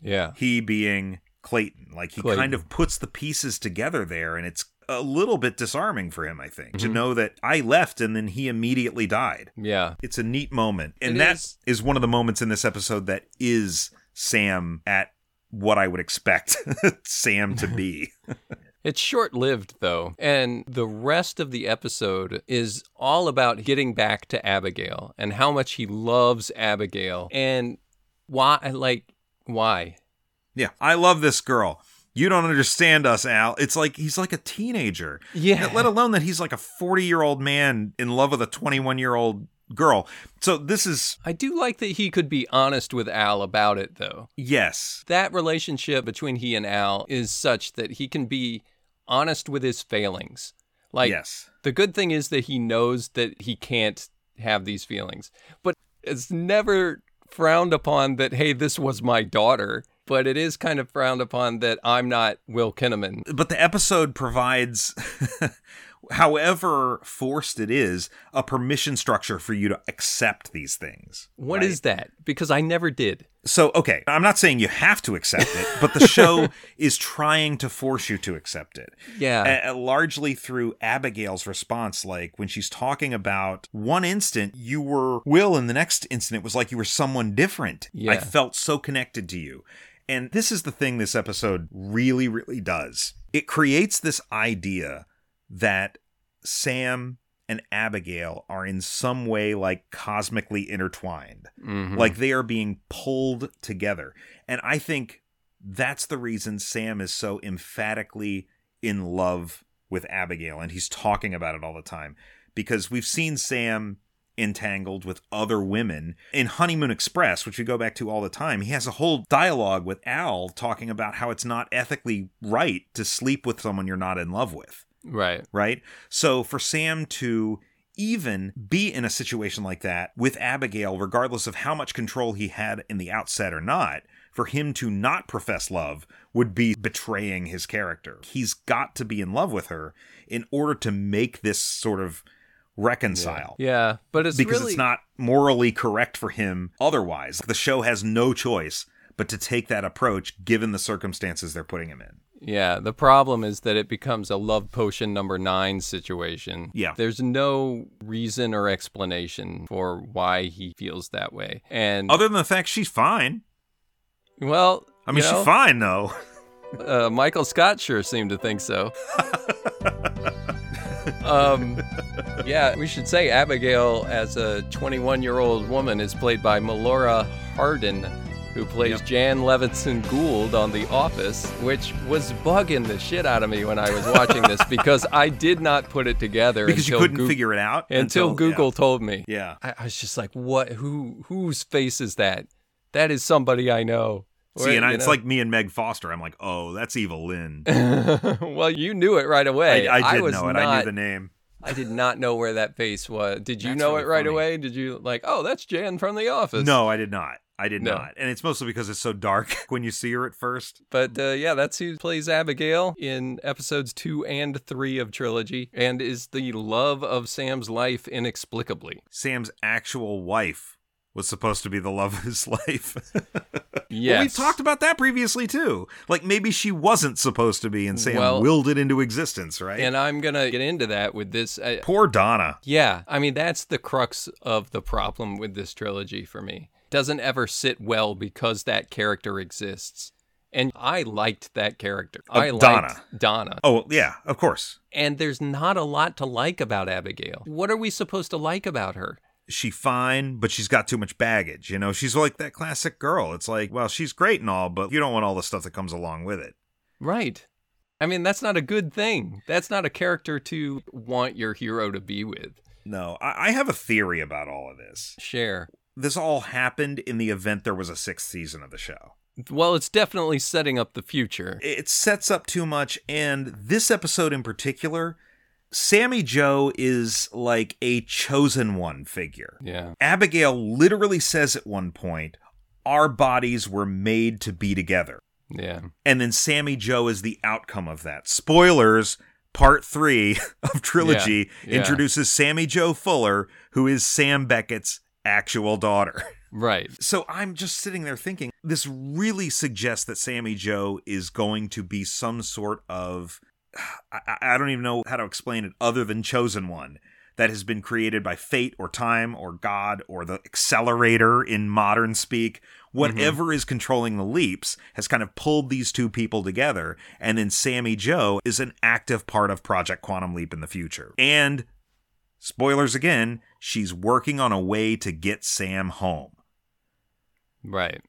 Yeah. he being Clayton. Like he Clayton. kind of puts the pieces together there, and it's a little bit disarming for him, I think, Mm-hmm. to know that I left and then he immediately died. Yeah. It's a neat moment. And It that is. is one of the moments in this episode that is Sam at what I would expect Sam to be. It's short lived, though, and the rest of the episode is all about getting back to Abigail and how much he loves Abigail and why, like, why? yeah, I love this girl. You don't understand us, Al. It's like he's like a teenager. Yeah. Let alone that he's like a 40 year old man in love with a 21 year old girl. So this is, I do like that he could be honest with Al about it, though. yes, That relationship between he and Al is such that he can be honest with his failings. Like, yes. the good thing is that he knows that he can't have these feelings, but it's never frowned upon that, hey, this was my daughter. But it is kind of frowned upon that I'm not Will Kinnaman. but the episode provides however forced it is a permission structure for you to accept these things What is right? that? Because I never did. so okay i'm not saying you have to accept it but the show is trying to force you to accept it Yeah. uh, largely through Abigail's response. Like when she's talking about one instant you were Will, and the next instant it was like you were someone different. Yeah. I felt so connected to you. And this is the thing this episode really, really does. It creates this idea that Sam and Abigail are in some way like cosmically intertwined Mhm. like they are being pulled together and i think that's the reason sam is so emphatically in love with abigail and he's talking about it all the time because we've seen sam entangled with other women in honeymoon express which we go back to all the time he has a whole dialogue with al talking about how it's not ethically right to sleep with someone you're not in love with right. right? So for Sam to even be in a situation like that with Abigail, regardless of how much control he had in the outset or not, for him to not profess love would be betraying his character. He's got to be in love with her in order to make this sort of reconcile. Yeah. But it's Because really it's not morally correct for him otherwise. The show has no choice but to take that approach given the circumstances they're putting him in. Yeah, the problem is that it becomes a love potion number nine situation. Yeah. There's no reason or explanation for why he feels that way. And, Other than the fact she's fine. well, I mean, you know, she's fine though. Uh, Michael Scott sure seemed to think so. um, yeah, we should say Abigail, as a 21 year old woman, is played by Melora Hardin, who plays Yep. Jan Levinson Gould on The Office, which was bugging the shit out of me when I was watching this because I did not put it together because you until couldn't Goo- figure it out until Google told me. Yeah. I, I was just like, "What? Who? Whose face is that? That is somebody I know." See, and I, it's know. like me and Meg Foster. I'm like, oh, that's Evil-Lyn. well, you knew it right away. I, I did was know it. Not, I knew the name. I did not know where that face was. Did you That's know really it right funny. away? Did you like? Oh, that's Jan from The Office. No, I did not. I did No. not. And it's mostly because it's so dark when you see her at first. But uh, yeah, that's who plays Abigail in episodes two and three of Trilogy, and is the love of Sam's life inexplicably. Sam's actual wife was supposed to be the love of his life. Yes, Well, we've talked about that previously too. Like maybe she wasn't supposed to be, and Sam Well- willed it into existence, right? and I'm gonna get into that with this. Uh, Poor Donna. Yeah, I mean that's the crux of the problem with this trilogy for me. Doesn't ever sit well because that character exists. And I liked that character. I liked Donna. Donna. Oh yeah, of course. And there's not a lot to like about Abigail. What are we supposed to like about her? She fine, but she's got too much baggage. You know, she's like that classic girl. It's like, well, she's great and all, but you don't want all the stuff that comes along with it. Right. I mean, that's not a good thing. That's not a character to want your hero to be with. No, I, I have a theory about all of this. Share. This all happened in the event there was a sixth season of the show. Well, it's definitely setting up the future. It sets up too much, and this episode in particular, Sammy Jo is like a chosen one figure. Yeah. Abigail literally says at one point, Our bodies were made to be together. Yeah. And then Sammy Jo is the outcome of that. Spoilers, part three of Trilogy Yeah, yeah. introduces Sammy Jo Fuller, who is Sam Beckett's actual daughter. Right. So I'm just sitting there thinking, this really suggests that Sammy Jo is going to be some sort of. I, I don't even know how to explain it other than chosen one that has been created by fate or time or God or the accelerator in modern speak. Mm-hmm. Whatever is controlling the leaps has kind of pulled these two people together. And then Sammy Jo is an active part of Project Quantum Leap in the future. And spoilers again, she's working on a way to get Sam home. Right.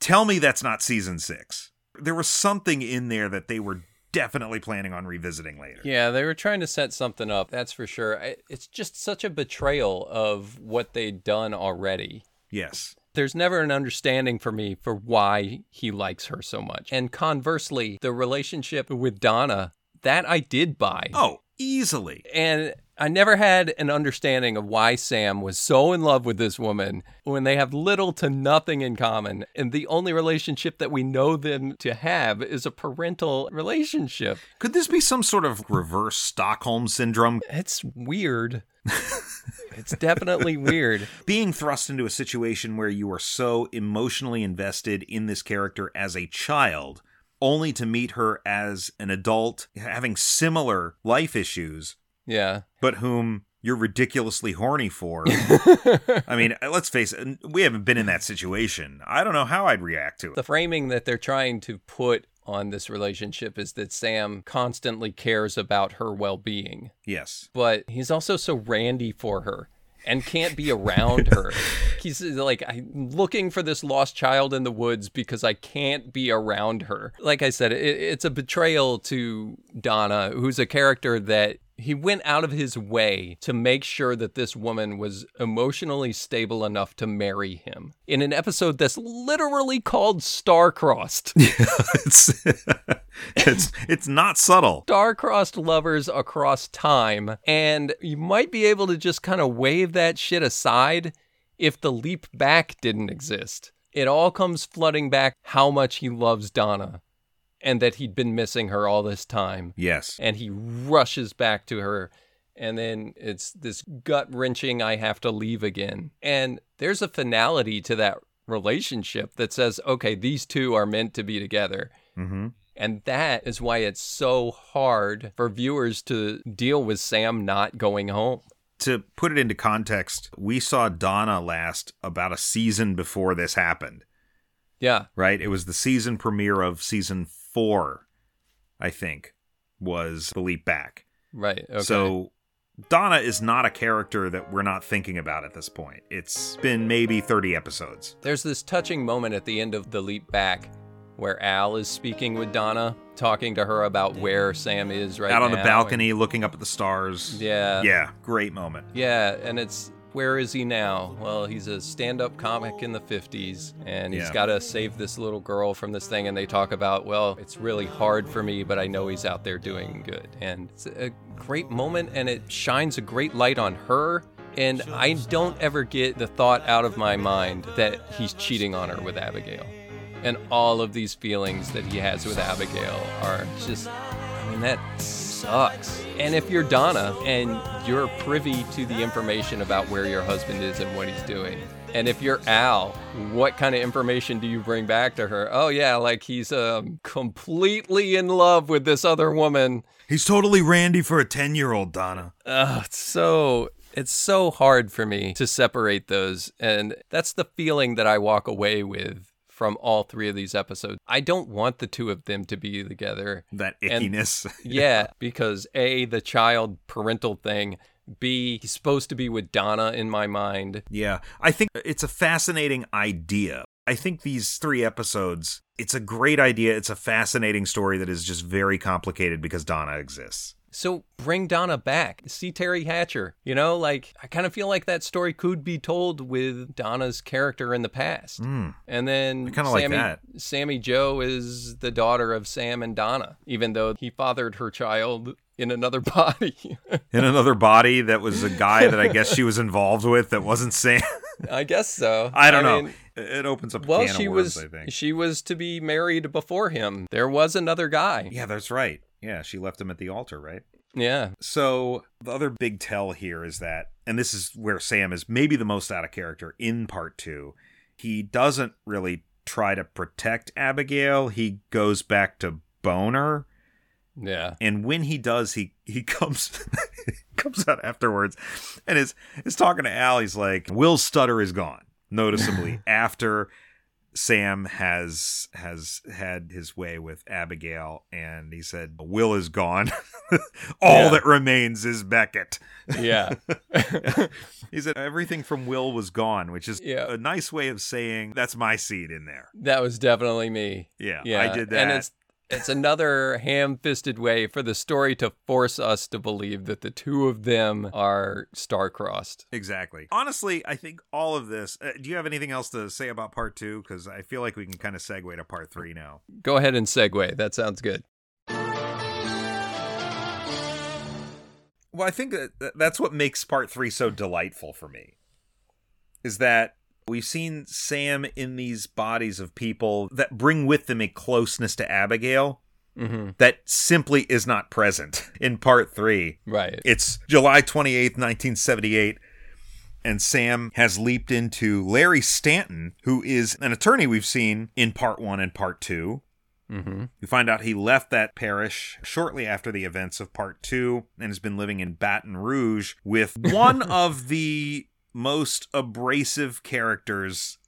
Tell me that's not season six. There was something in there that they were definitely planning on revisiting later. Yeah, they were trying to set something up, that's for sure. It's just such a betrayal of what they'd done already. Yes. There's never an understanding for me for why he likes her so much. And conversely, the relationship with Donna, that I did buy. Oh, easily. And I never had an understanding of why Sam was so in love with this woman when they have little to nothing in common. And the only relationship that we know them to have is a parental relationship. Could this be some sort of reverse Stockholm syndrome? It's weird. it's definitely weird. Being thrust into a situation where you are so emotionally invested in this character as a child, only to meet her as an adult, having similar life issues, Yeah. but whom you're ridiculously horny for. I mean, let's face it, we haven't been in that situation. I don't know how I'd react to it. The framing that they're trying to put on this relationship is that Sam constantly cares about her well being, Yes. but he's also so randy for her and can't be around her. He's like, I'm looking for this lost child in the woods because I can't be around her. Like I said, it, it's a betrayal to Donna, who's a character that he went out of his way to make sure that this woman was emotionally stable enough to marry him in an episode that's literally called Star-Crossed. it's it's it's not subtle. star-crossed lovers across time and you might be able to just kind of wave that shit aside if the leap back didn't exist it all comes flooding back how much he loves donna and that he'd been missing her all this time Yes. and he rushes back to her and then it's this gut wrenching i have to leave again and there's a finality to that relationship that says okay these two are meant to be together Mm-hmm. and that is why it's so hard for viewers to deal with Sam not going home. To put it into context, we saw Donna last about a season before this happened. Yeah, Right? It was the season premiere of season four, I think, was the leap back. right. Okay. So Donna is not a character that we're not thinking about at this point. It's been maybe 30 episodes. there's this touching moment at the end of The Leap Back where Al is speaking with Donna, talking to her about where Sam is right now. Out on the now, balcony looking up at the stars. yeah. Yeah, great moment. Yeah, and it's where is he now? Well, he's a stand-up comic in the 50s and he's Yeah. got to save this little girl from this thing and they talk about, well, it's really hard for me, but I know he's out there doing good. And it's a great moment and it shines a great light on her and I don't ever get the thought out of my mind that he's cheating on her with Abigail. And all of these feelings that he has with Abigail are just I mean, that sucks. And if you're Donna and you're privy to the information about where your husband is and what he's doing, and if you're Al, what kind of information do you bring back to her? Oh, yeah, like he's um, completely in love with this other woman. He's totally Randy for a 10 year old, Donna. It's so it's so hard for me to separate those and that's the feeling that I walk away with from all three of these episodes. I don't want the two of them to be together. That And- ickiness. Yeah, because A, the child parental thing, B, he's supposed to be with Donna in my mind. Yeah, I think it's a fascinating idea. I think these three episodes, it's a great idea. It's a fascinating story that is just very complicated because Donna exists. So bring Donna back. See Teri Hatcher. You know, like I kind of feel like that story could be told with Donna's character in the past. Mm. And then I kinda like Sammy, that. Sammy Jo is the daughter of Sam and Donna, even though he fathered her child in another body. In another body that was a guy that I guess she was involved with that wasn't Sam. I guess so. I don't know. mean, it opens up a well, she of worms, was I she was to be married before him. There was another guy. Yeah, that's right. Yeah, she left him at the altar, right? Yeah. So the other big tell here is that, and this is where Sam is maybe the most out of character in part two. He doesn't really try to protect Abigail. He goes back to Boner, Yeah. and when he does, he he comes comes out afterwards, and is is talking to Al. He's like, "Will's stutter is gone noticeably after." Sam has has had his way with Abigail, and he said, "Will is gone. All Yeah. that remains is Beckett." Yeah. he said everything from Will was gone, which is Yeah. a nice way of saying that's my seed in there. that was definitely me. Yeah, Yeah, I did that. And it's it's another ham-fisted way for the story to force us to believe that the two of them are star-crossed. Exactly. Honestly, I think all of this. Uh, do you have anything else to say about part two? Because I feel like we can kind of segue to part three now. Go ahead and segue. That sounds good. Well, I think that that- that's what makes part three so delightful for me. Is that we've seen Sam in these bodies of people that bring with them a closeness to Abigail hmm that simply is not present in part three. Right. It's July 28th, 1978, and Sam has leaped into Larry Stanton, who is an attorney we've seen in part one and part two. hmm We find out he left that parish shortly after the events of part two and has been living in Baton Rouge with one of the most abrasive characters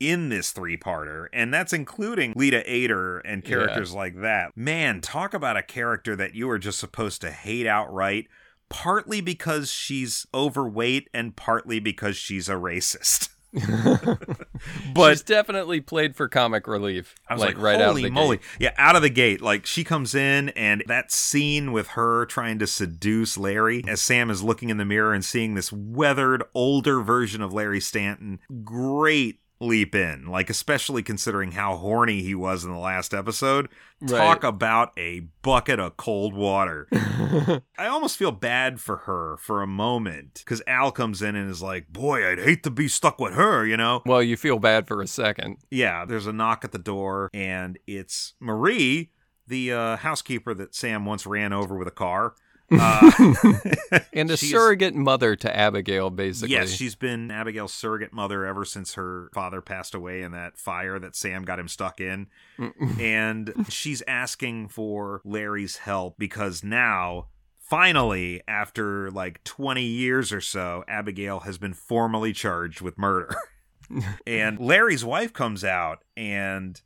in this three parter, and that's including Leta Aider and characters like that. Man, talk about a character that you are just supposed to hate outright, partly because she's overweight and partly because she's a racist. but She's definitely played for comic relief. I was like, like, right out of holy the moly. gate. Yeah, out of the gate. Like, she comes in, and that scene with her trying to seduce Larry as Sam is looking in the mirror and seeing this weathered, older version of Larry Stanton. Great leap in. Like, especially considering how horny he was in the last episode. Talk about a bucket of cold water. I almost feel bad for her for a moment because Al comes in and is like, Boy, I'd hate to be stuck with her, you know? Well, you feel bad for a second. Yeah, there's a knock at the door, and it's Marie, the uh, housekeeper that Sam once ran over with a car. Uh, And a surrogate mother to Abigail, basically. Yes, she's been Abigail's surrogate mother ever since her father passed away in that fire that Sam got him stuck in. and she's asking for Larry's help because now, finally, after like 20 years or so, Abigail has been formally charged with murder. and Larry's wife comes out and,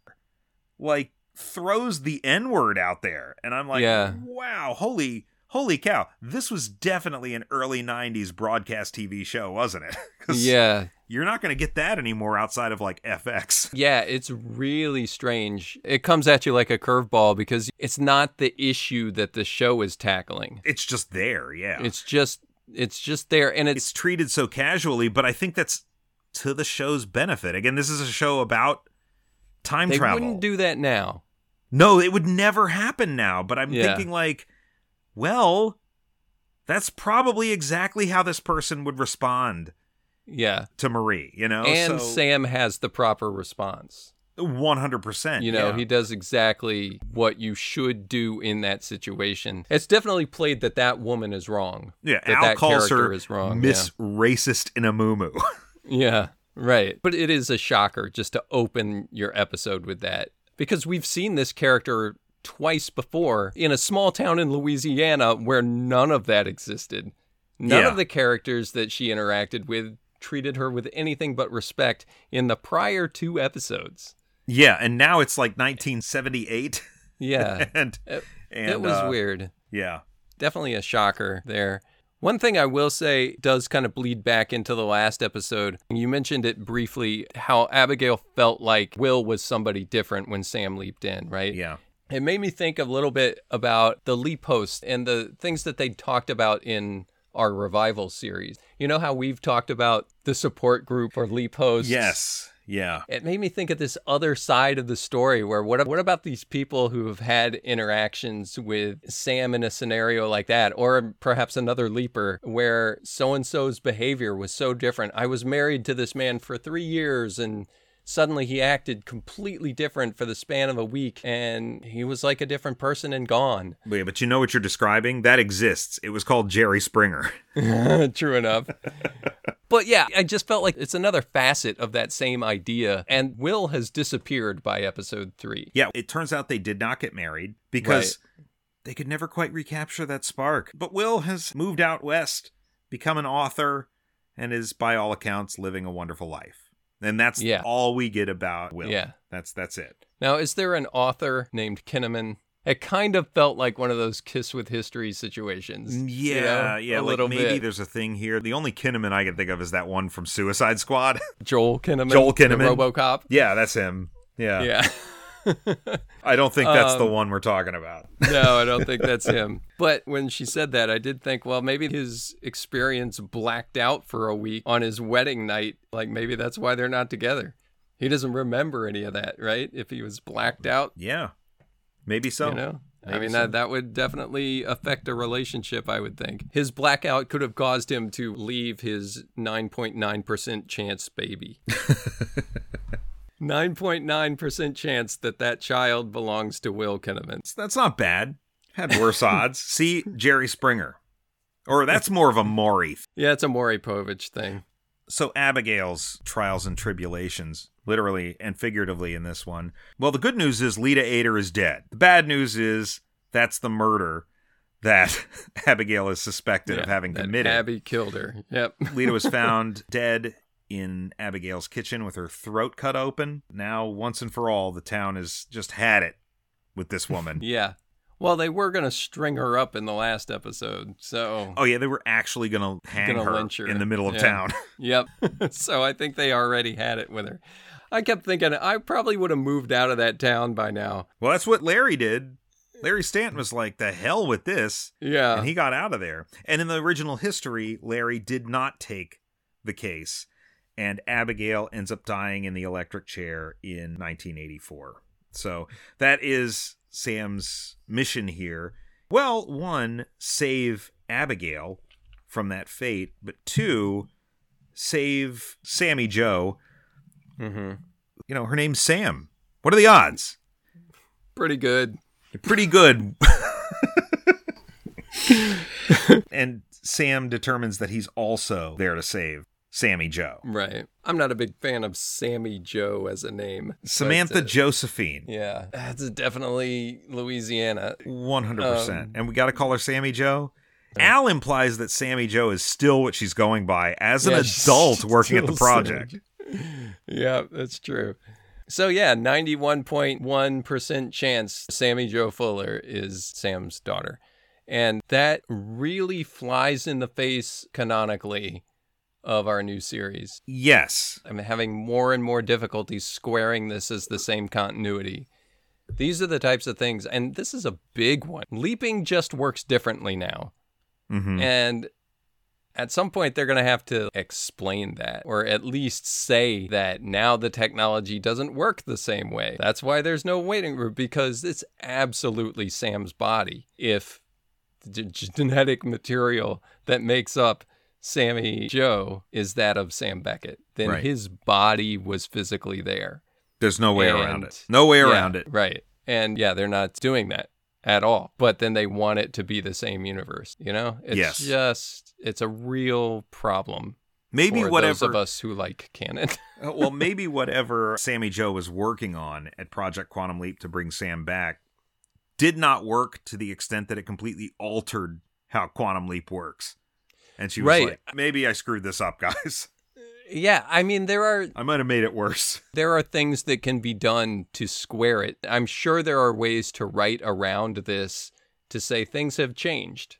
like, throws the N word out there. And I'm like, Yeah. wow, holy. Holy cow, this was definitely an early 90s broadcast TV show, wasn't it? yeah. You're not going to get that anymore outside of like FX. Yeah, it's really strange. It comes at you like a curveball because it's not the issue that the show is tackling. It's just there, yeah. It's just it's just there and it's it's treated so casually, but I think that's to the show's benefit. Again, this is a show about time they travel. wouldn't do that now. no, it would never happen now, but I'm Yeah. thinking like, well, that's probably exactly how this person would respond Yeah. to Marie, you know? and so, Sam has the proper response. 100%. You know, yeah. he does exactly what you should do in that situation. It's definitely played that that woman is wrong. yeah, that Al that calls character her is wrong, Miss Racist in a moo Yeah, right. But it is a shocker just to open your episode with that because we've seen this character twice before in a small town in Louisiana where none of that existed. None Yeah. of the characters that she interacted with treated her with anything but respect in the prior two episodes. Yeah, and now it's like 1978. Yeah. and It- and it was uh, weird. Yeah. Definitely a shocker there. One thing I will say does kind of bleed back into the last episode. You mentioned it briefly how Abigail felt like Will was somebody different when Sam leaped in, right? Yeah. It made me think a little bit about the Leap Host and the things that they talked about in our revival series. You know how we've talked about the support group for Leap Hosts? Yes. Yeah. It made me think of this other side of the story where what what about these people who have had interactions with Sam in a scenario like that or perhaps another leaper where so and so's behavior was so different. I was married to this man for 3 years and suddenly he acted completely different for the span of a week and he was like a different person and gone. Wait, but you know what you're describing? That exists. It was called Jerry Springer. True enough. but yeah, I just felt like it's another facet of that same idea. And Will has disappeared by episode three. Yeah, it turns out they did not get married because they could never quite recapture that spark. But Will has moved out west, become an author, and is by all accounts living a wonderful life. And that's Yeah. all we get about Will. Yeah. That's that's it. Now, is there an author named Kinnaman? It kind of felt like one of those kiss with history situations. Mm, you Yeah, know, yeah. a like little maybe bit. there's a thing here. The only Kinnaman I can think of is that one from Suicide Squad. Joel Kinnaman. Joel Kinnaman. RoboCop. yeah, that's him. Yeah. Yeah. I don't think that's the Um, one we're talking about. no, I don't think that's him. But when she said that, I did think, well, maybe his experience blacked out for a week on his wedding night. Like maybe that's why they're not together. He doesn't remember any of that, right? If he was blacked out, yeah. Maybe so. you know. I mean, so. that, that would definitely affect a relationship, I would think. His blackout could have caused him to leave his 9.9% chance baby. 9.9% chance that that child belongs to Will Kinnaman. That's not bad. Had worse odds. See Jerry Springer. Or that's more of a Maury. Yeah, it's a Maury Povich thing. So Abigail's trials and tribulations, literally and figuratively in this one. Well, the good news is Leta Aider is dead. The bad news is that's the murder that Abigail is suspected of having committed. Abby killed her. Yep. Leta was found dead in Abigail's kitchen with her throat cut open. Now, once and for all, the town has just had it with this woman. yeah. Well, they were going to string her up in the last episode. So, Oh yeah, they were actually gonna hang Gonna her, her. in the middle of Yeah. town. yep. so I think they already had it with her. I kept thinking I probably would have moved out of that town by now. well, that's what Larry did. Larry Stanton was like, "The hell with this," Yeah. and he got out of there. And in the original history, Larry did not take the case, and Abigail ends up dying in the electric chair in 1984. So that is Sam's mission here. Well, one, save Abigail from that fate, but two, save Sammy Jo. hmm You know, her name's Sam. What are the odds? Pretty good. Pretty good. and Sam determines that he's also there to save Sammy Jo. Right. I'm not a big fan of Sammy Jo as a name. but, Samantha uh, Josephine. Yeah. That's definitely Louisiana. 100%. Um, and we got to call her Sammy Jo. Al implies that Sammy Jo is still what she's going by as an Yeah, adult working at the project. Yeah, that's true. So yeah, 91.1% chance Sammy Jo Fuller is Sam's daughter. And that really flies in the face canonically of our new series. Yes. I'm having more and more difficulty squaring this as the same continuity. These are the types of things, and this is a big one. Leaping just works differently now. hmm And at some point, they're going to have to explain that, or at least say that now the technology doesn't work the same way. That's why there's no waiting room, because it's absolutely Sam's body. If the genetic material that makes up Sammy Jo is that of Sam Beckett, then Right. his body was physically there. There's no way And- around it. No way Yeah, around it. Right. And yeah, they're not doing that at all. But then they want it to be the same universe, you know? It's Yes. just it's a real problem Maybe for those whatever of us who like canon. Uh, well, maybe whatever Sammy Jo was working on at Project Quantum Leap to bring Sam back did not work to the extent that it completely altered how Quantum Leap works. And she was Right. like, maybe I screwed this up, guys. yeah, I mean there are I might have made it worse. there are things that can be done to square it. I'm sure there are ways to write around this to say things have changed.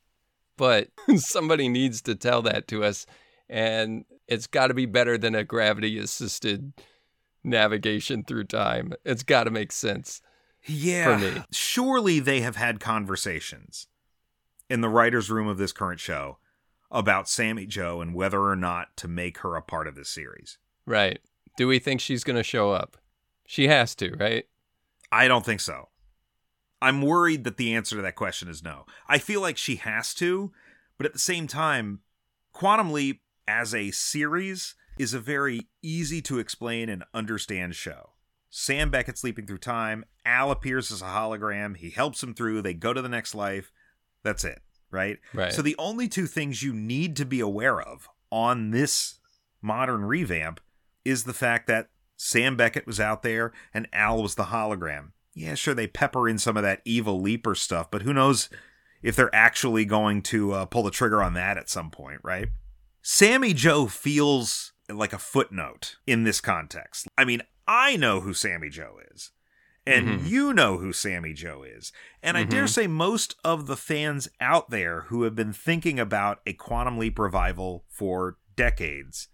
but somebody needs to tell that to us. And it's got to be better than a gravity assisted navigation through time. It's got to make sense. Yeah. For me. Surely they have had conversations in the writer's room of this current show about Sammy Jo and whether or not to make her a part of the series. Right. Do we think she's going to show up? She has to, right? I don't think so. I'm worried that the answer to that question is no. I feel like she has to, but at the same time, Quantum Leap as a series is a very easy to explain and understand show. Sam Beckett's leaping through time. Al appears as a hologram. He helps him through. They go to the next life. That's it, right? Right. So the only two things you need to be aware of on this modern revamp is the fact that Sam Beckett was out there and Al was the hologram. Yeah, sure, they pepper in some of that evil leaper stuff, but who knows if they're actually going to uh, pull the trigger on that at some point, right? Sammy Jo feels like a footnote in this context. I mean, I know who Sammy Jo is. And Mhm. you know who Sammy Jo is. And I dare Mhm. say most of the fans out there who have been thinking about a Quantum Leap revival for decades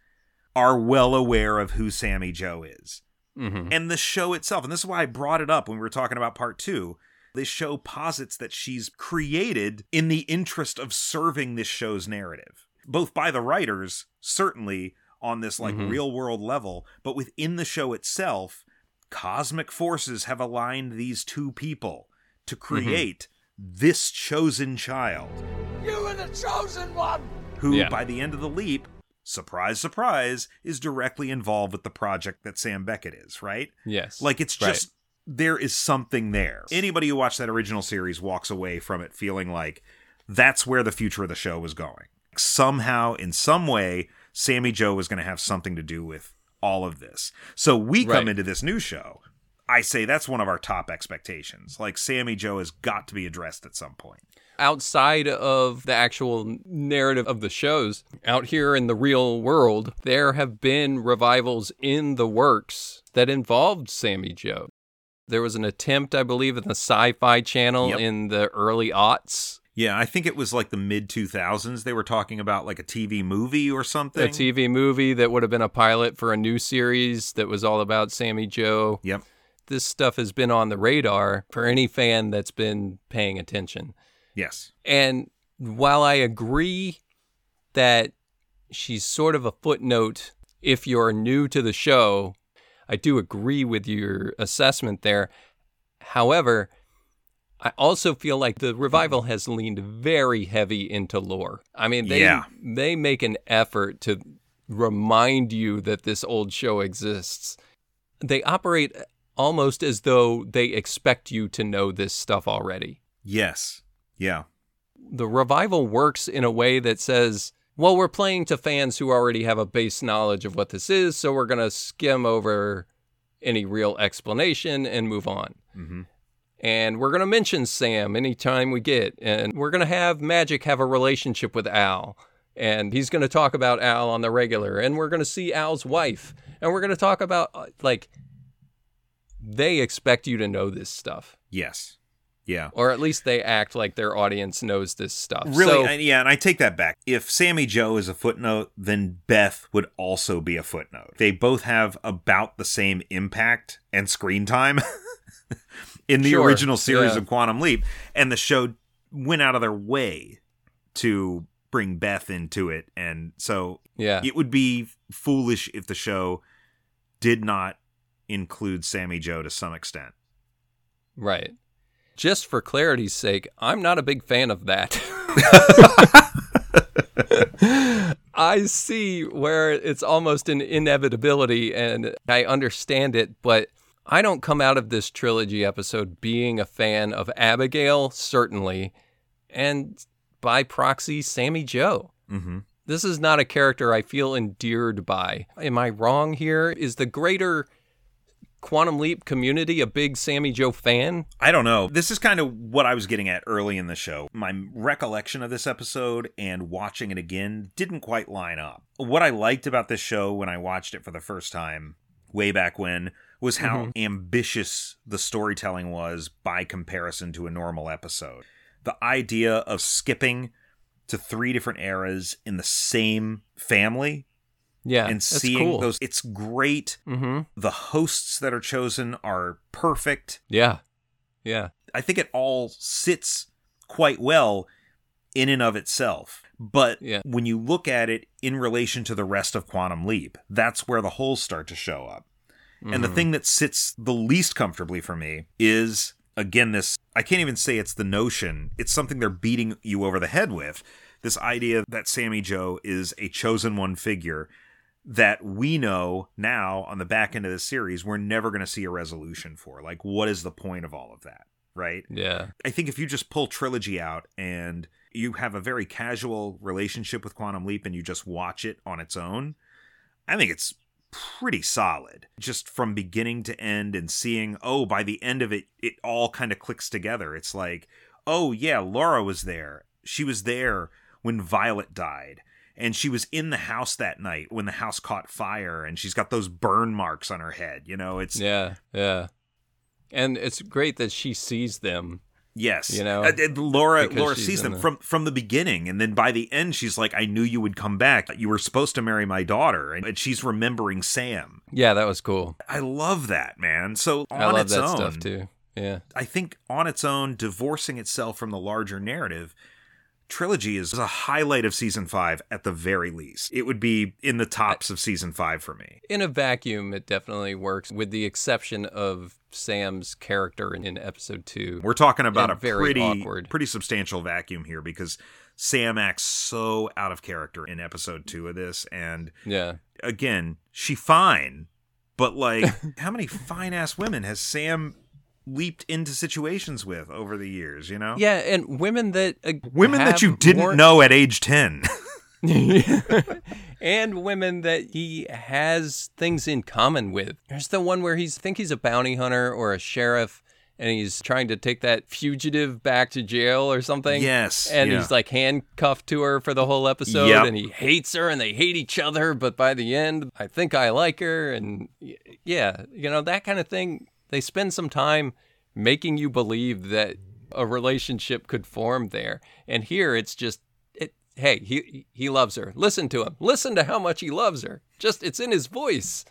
are well aware of who Sammy Jo is. hmm And the show itself, and this is why I brought it up when we were talking about part two. This show posits that she's created in the interest of serving this show's narrative, both by the writers, certainly on this like Mhm. real world level, but within the show itself, cosmic forces have aligned these two people to mm-hmm. create this chosen child You are the chosen one! who, Yeah. by the end of the leap, surprise, surprise, is directly involved with the project that Sam Beckett is, right? Yes. Like it's Right. just there is something there. Anybody who watched that original series walks away from it feeling like that's where the future of the show was going. Somehow, in some way, Sammy Jo was going to have something to do with all of this. So we come Right. into this new show. I say that's one of our top expectations. Like Sammy Jo has got to be addressed at some point. outside of the actual narrative of the shows, out here in the real world, there have been revivals in the works that involved Sammy Jo. There was an attempt, I believe, in the Sci Fi channel Yep. in the early aughts, Yeah, I think it was like the mid 2000s. They were talking about like a TV movie or something. a TV movie that would have been a pilot for a new series that was all about Sammy Jo. Yep. This stuff has been on the radar for any fan that's been paying attention. Yes. And while I agree that she's sort of a footnote if you're new to the show, I do agree with your assessment there. However, I also feel like the revival has leaned very heavy into lore. I mean, they Yeah. they make an effort to remind you that this old show exists. They operate almost as though they expect you to know this stuff already Yes. Yeah. the revival works in a way that says, well, we're playing to fans who already have a base knowledge of what this is, so we're going to skim over any real explanation and move on. Mm-hmm. And we're going to mention Sam anytime we get, and we're going to have Magic have a relationship with Al. And he's going to talk about Al on the regular, and we're going to see Al's wife, and we're going to talk about, uh, like, they expect you to know this stuff, Yes. Yeah. or at least they act like their audience knows this stuff. Really, So- and yeah, and I take that back. If Sammy Jo is a footnote, then Beth would also be a footnote. They both have about the same impact and screen time in the Sure, original series yeah. of Quantum Leap, and the show went out of their way to bring Beth into it, and so yeah. it would be foolish if the show did not include Sammy Jo to some extent. Right. Just for clarity's sake, I'm not a big fan of that. I see where it's almost an inevitability and I understand it, but I don't come out of this trilogy episode being a fan of Abigail, certainly, and by proxy, Sammy Jo. Mm-hmm. This is not a character I feel endeared by. Am I wrong here? Is the greater Quantum Leap community a big Sammy Jo fan? I don't know. This is kind of what I was getting at early in the show. My recollection of this episode and watching it again didn't quite line up. What I liked about this show when I watched it for the first time, way back when, was how ambitious the storytelling was by comparison to a normal episode. The idea of skipping to three different eras in the same family Yeah, and seeing cool. those it's great. Mm-hmm. The hosts that are chosen are perfect. Yeah, yeah, I think it all sits quite well in and of itself. But Yeah. when you look at it in relation to the rest of Quantum Leap, that's where the holes start to show up. And the Mhm. thing that sits the least comfortably for me is, again, this I can't even say it's the notion, it's something they're beating you over the head with. This idea that Sammy Jo is a chosen one figure that we know now on the back end of the series we're never going to see a resolution for. Like, what is the point of all of that? Right? yeah, I think if you just pull Trilogy out and you have a very casual relationship with Quantum Leap and you just watch it on its own, I think it's pretty solid. Just from beginning to end and seeing, oh, by the end of it, it all kind of clicks together. It's like, oh, yeah, Laura was there. She was there when Violet died. And she was in the house that night when the house caught fire and she's got those burn marks on her head. You know, it's yeah, yeah. And it's great that she sees them. Yes, You know, Uh, Laura. Laura sees them the- from from the beginning, and then by the end, she's like, "I knew you would come back. You were supposed to marry my daughter," and and she's remembering Sam. Yeah, that was cool. I love that man. So on I love its that own, stuff too. Yeah, I think on its own, divorcing itself from the larger narrative, trilogy is a highlight of season five at the very least. It would be in the tops of season five for me. in a vacuum, it definitely works, with the exception of Sam's character in, in episode two. We're talking about a very pretty awkward. pretty substantial vacuum here because Sam acts so out of character in episode two of this, and Yeah, again, she fine, but like, how many fine ass women has Sam leaped into situations with over the years? You know, yeah, and women that uh, women that you didn't more- know at age ten. and women that he has things in common with. There's the one where he's I think he's a bounty hunter or a sheriff and he's trying to take that fugitive back to jail or something. Yes, And yeah. he's like handcuffed to her for the whole episode Yep. and he hates her and they hate each other, but by the end I think I like her and yeah, you know that kind of thing. They spend some time making you believe that a relationship could form there. And here it's just it hey, he he loves her. Listen to him. Listen to how much he loves her. Just it's in his voice.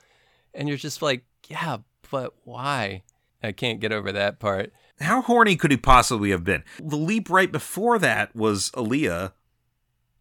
And you're just like, yeah, but why? I can't get over that part. How horny could he possibly have been? The leap right before that was Alia,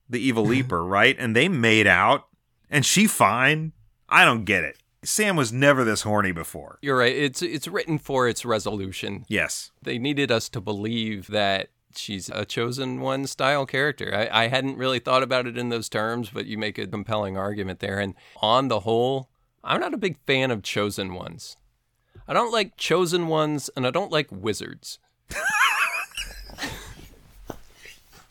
the evil leaper, right? And they made out, and she fine. I don't get it. Sam was never this horny before. You're right. It's it's written for its resolution. Yes. They needed us to believe that she's a chosen one style character. I, I hadn't really thought about it in those terms, but you make a compelling argument there. And on the whole, I'm not a big fan of chosen ones. I don't like chosen ones, and I don't like wizards.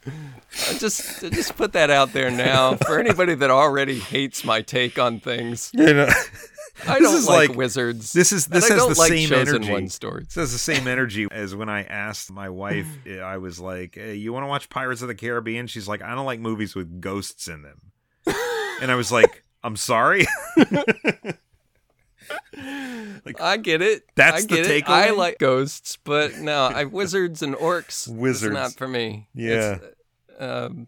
I just I just put that out there now for anybody that already hates my take on things. You know, I This don't like, like- wizards. this is this has the like same energy. one stories. This has the same energy as when I asked my wife. I was like, hey, "You want to watch Pirates of the Caribbean?" She's like, "I don't like movies with ghosts in them," and I was like, "I'm sorry." like, I get it. That's I the get it. I like ghosts, but no, I wizards and orcs. Wizards. Not for me. Yeah. It's, um,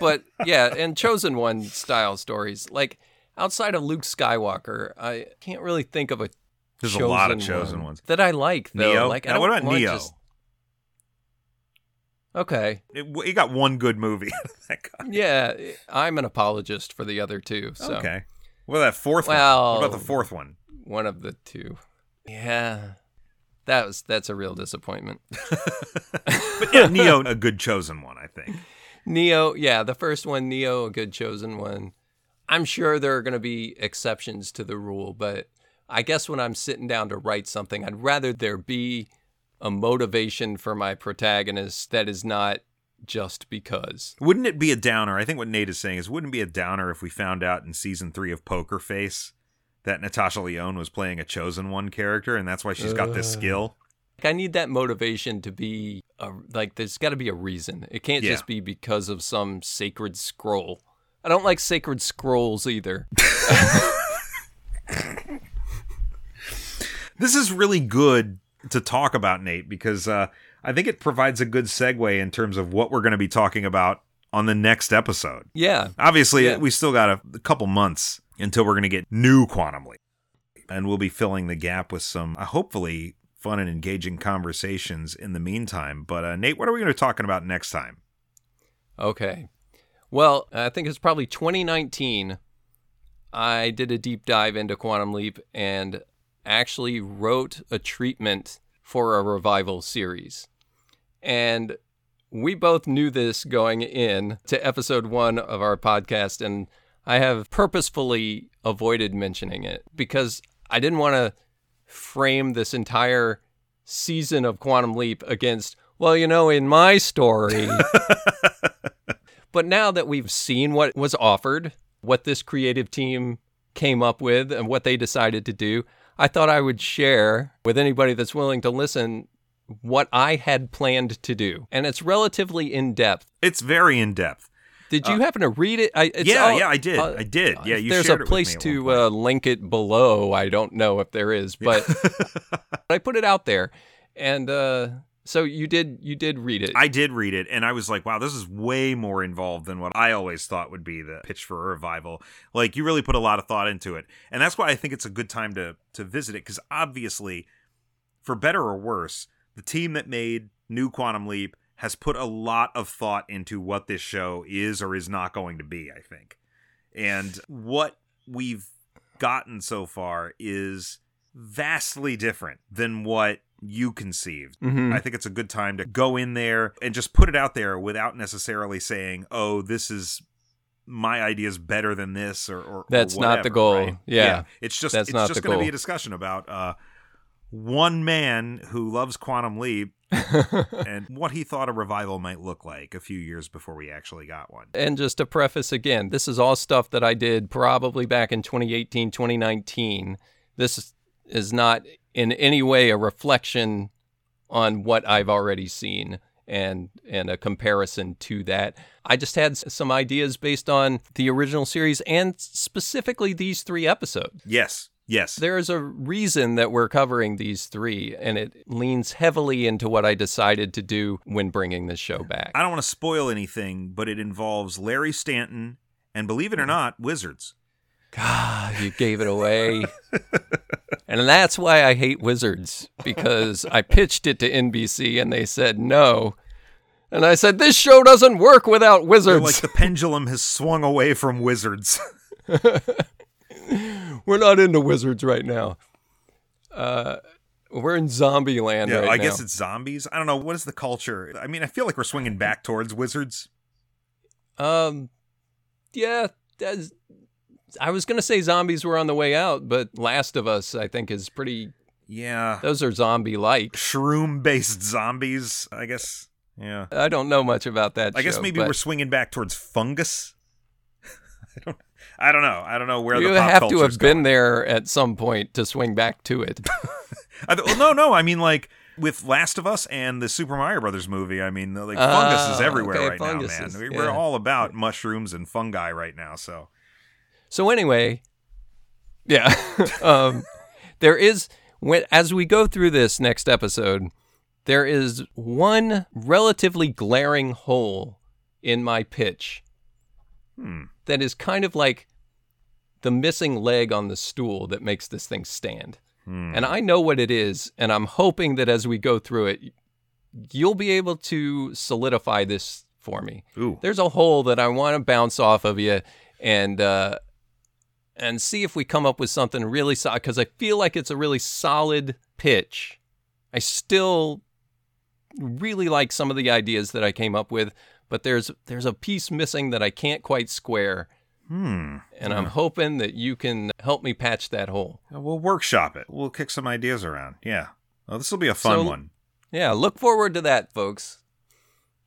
but yeah, and chosen one style stories like outside of Luke Skywalker, I can't really think of a. There's a lot of chosen chosen one ones. that I like though. Neo. Like, now, what about Neo? just- Okay, It, he got one good movie. yeah, I'm an apologist for the other two. So Okay. Well, that fourth Well- one. What about the fourth one? one of the two. Yeah, that was that's a real disappointment. But yeah, Neo, a good chosen one, I think. Neo, yeah, the first one, Neo, a good chosen one. I'm sure there are going to be exceptions to the rule, but I guess when I'm sitting down to write something, I'd rather there be a motivation for my protagonist that is not just because. Wouldn't it be a downer? I think what Nate is saying is, wouldn't it be a downer if we found out in season three of Poker Face that Natasha Lyonne was playing a chosen one character, and that's why she's got this skill? I need that motivation to be a, like there's got to be a reason. It can't Yeah. just be because of some sacred scroll. I don't like sacred scrolls either. This is really good to talk about, Nate, because uh, I think it provides a good segue in terms of what we're going to be talking about on the next episode. Yeah. Obviously, Yeah. we still got a, a couple months until we're going to get new Quantum Leap. And we'll be filling the gap with some, uh, hopefully, fun and engaging conversations in the meantime. But, uh, Nate, what are we going to be talking about next time? Okay. Well, I think it's probably 2019. I did a deep dive into Quantum Leap and actually wrote a treatment for a revival series. And we both knew this going in to episode one of our podcast, and I have purposefully avoided mentioning it because I didn't want to frame this entire season of Quantum Leap against, well, you know, in my story. but now that we've seen what was offered, what this creative team came up with, and what they decided to do, I thought I would share with anybody that's willing to listen what I had planned to do. And it's relatively in depth. It's very in depth. Did you happen to read it? I, it's Uh, yeah, all- yeah, I did. uh, I did. Yeah, you there's a it with place to uh, link it below. I don't know if there is, but I put it out there, and uh, so you did. You did read it. I did read it, and I was like, wow, this is way more involved than what I always thought would be the pitch for a revival. Like, you really put a lot of thought into it. And that's why I think it's a good time to, to visit it, because obviously, for better or worse, the team that made New Quantum Leap has put a lot of thought into what this show is or is not going to be, I think. And what we've gotten so far is vastly different than what you conceived. Mhm. I think it's a good time to go in there and just put it out there without necessarily saying, "Oh, this is my idea is better than this," or, or or That's not the goal. right? Yeah. it's just That's it's not just going to be a discussion about uh, one man who loves Quantum Leap and what he thought a revival might look like a few years before we actually got one. And just to preface again, this is all stuff that I did probably back in 2018, 2019. This is not in any way a reflection on what I've already seen and and a comparison to that. I just had some ideas based on the original series and specifically these 3 episodes. Yes, yes. There's a reason that we're covering these 3 and it leans heavily into what I decided to do when bringing this show back. I don't want to spoil anything, but it involves Larry Stanton and, believe it or mm-hmm. not, wizards. God, you gave it away. and that's why I hate Wizards because I pitched it to NBC and they said no. And I said, this show doesn't work without They're Wizards. like the pendulum has swung away from wizards. We're not into Wizards right now. Uh, we're in zombie land yeah, right I now. guess it's zombies. I don't know. What is the culture? I mean, I feel like we're swinging back towards wizards. Um, yeah, that's, I was going to say zombies were on the way out, but Last of Us, I think, is pretty. Yeah. Those are zombie like. Shroom based zombies, I guess. Yeah. I don't know much about that. I guess maybe but- we're swinging back towards fungus. I don't. I don't know. I don't know where you the pop have to have been going. there at some point to swing back to it. Well, no, no. I mean, like with Last of Us and the Super Mario Brothers movie. I mean, like fungus is Ah, everywhere okay, right now, is- man. We- We're all about mushrooms and fungi right now. So so anyway, yeah, um, there is when as we go through this next episode, there is one relatively glaring hole in my pitch Hmm. that is kind of like the missing leg on the stool that makes this thing stand. Hmm. And I know what it is, and I'm hoping that as we go through it, you'll be able to solidify this for me. Ooh. There's a hole that I want to bounce off of you, and uh, and see if we come up with something really solid. Because I feel like it's a really solid pitch. I still really like some of the ideas that I came up with, but there's there's a piece missing that I can't quite square, Hmm. and I'm hoping that you can help me patch that hole. We'll workshop it. We'll kick some ideas around. Yeah. Oh, this will be a fun So- one. Yeah, look forward to that, folks.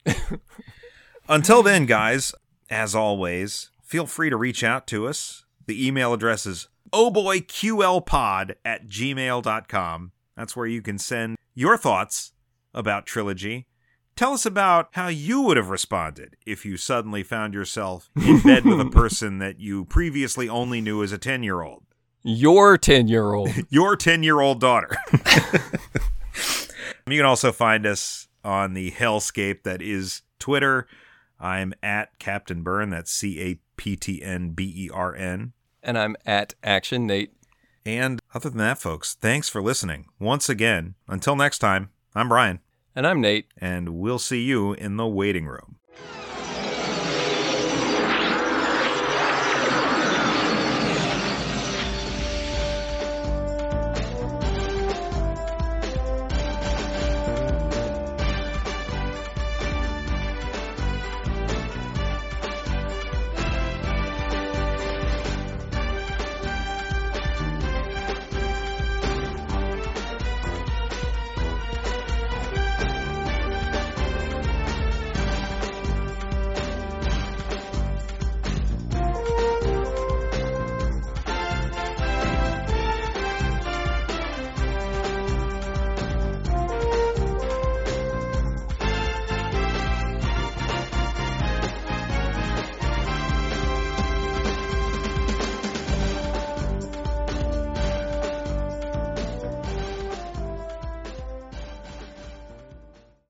Until then, guys, as always, feel free to reach out to us. The email address is ohboyqlpod at gmail.com. That's where you can send your thoughts about Trilogy. Tell us about how you would have responded if you suddenly found yourself in bed with a person that you previously only knew as a 10 year old. Your 10 year old. Your 10 year old daughter. you can also find us on the hellscape that is Twitter. I'm at Captain Bern. That's C A P T N B E R N. And I'm at Action Nate. And other than that, folks, thanks for listening. Once again, until next time, I'm Brian, And I'm Nate. and we'll see you in the waiting room.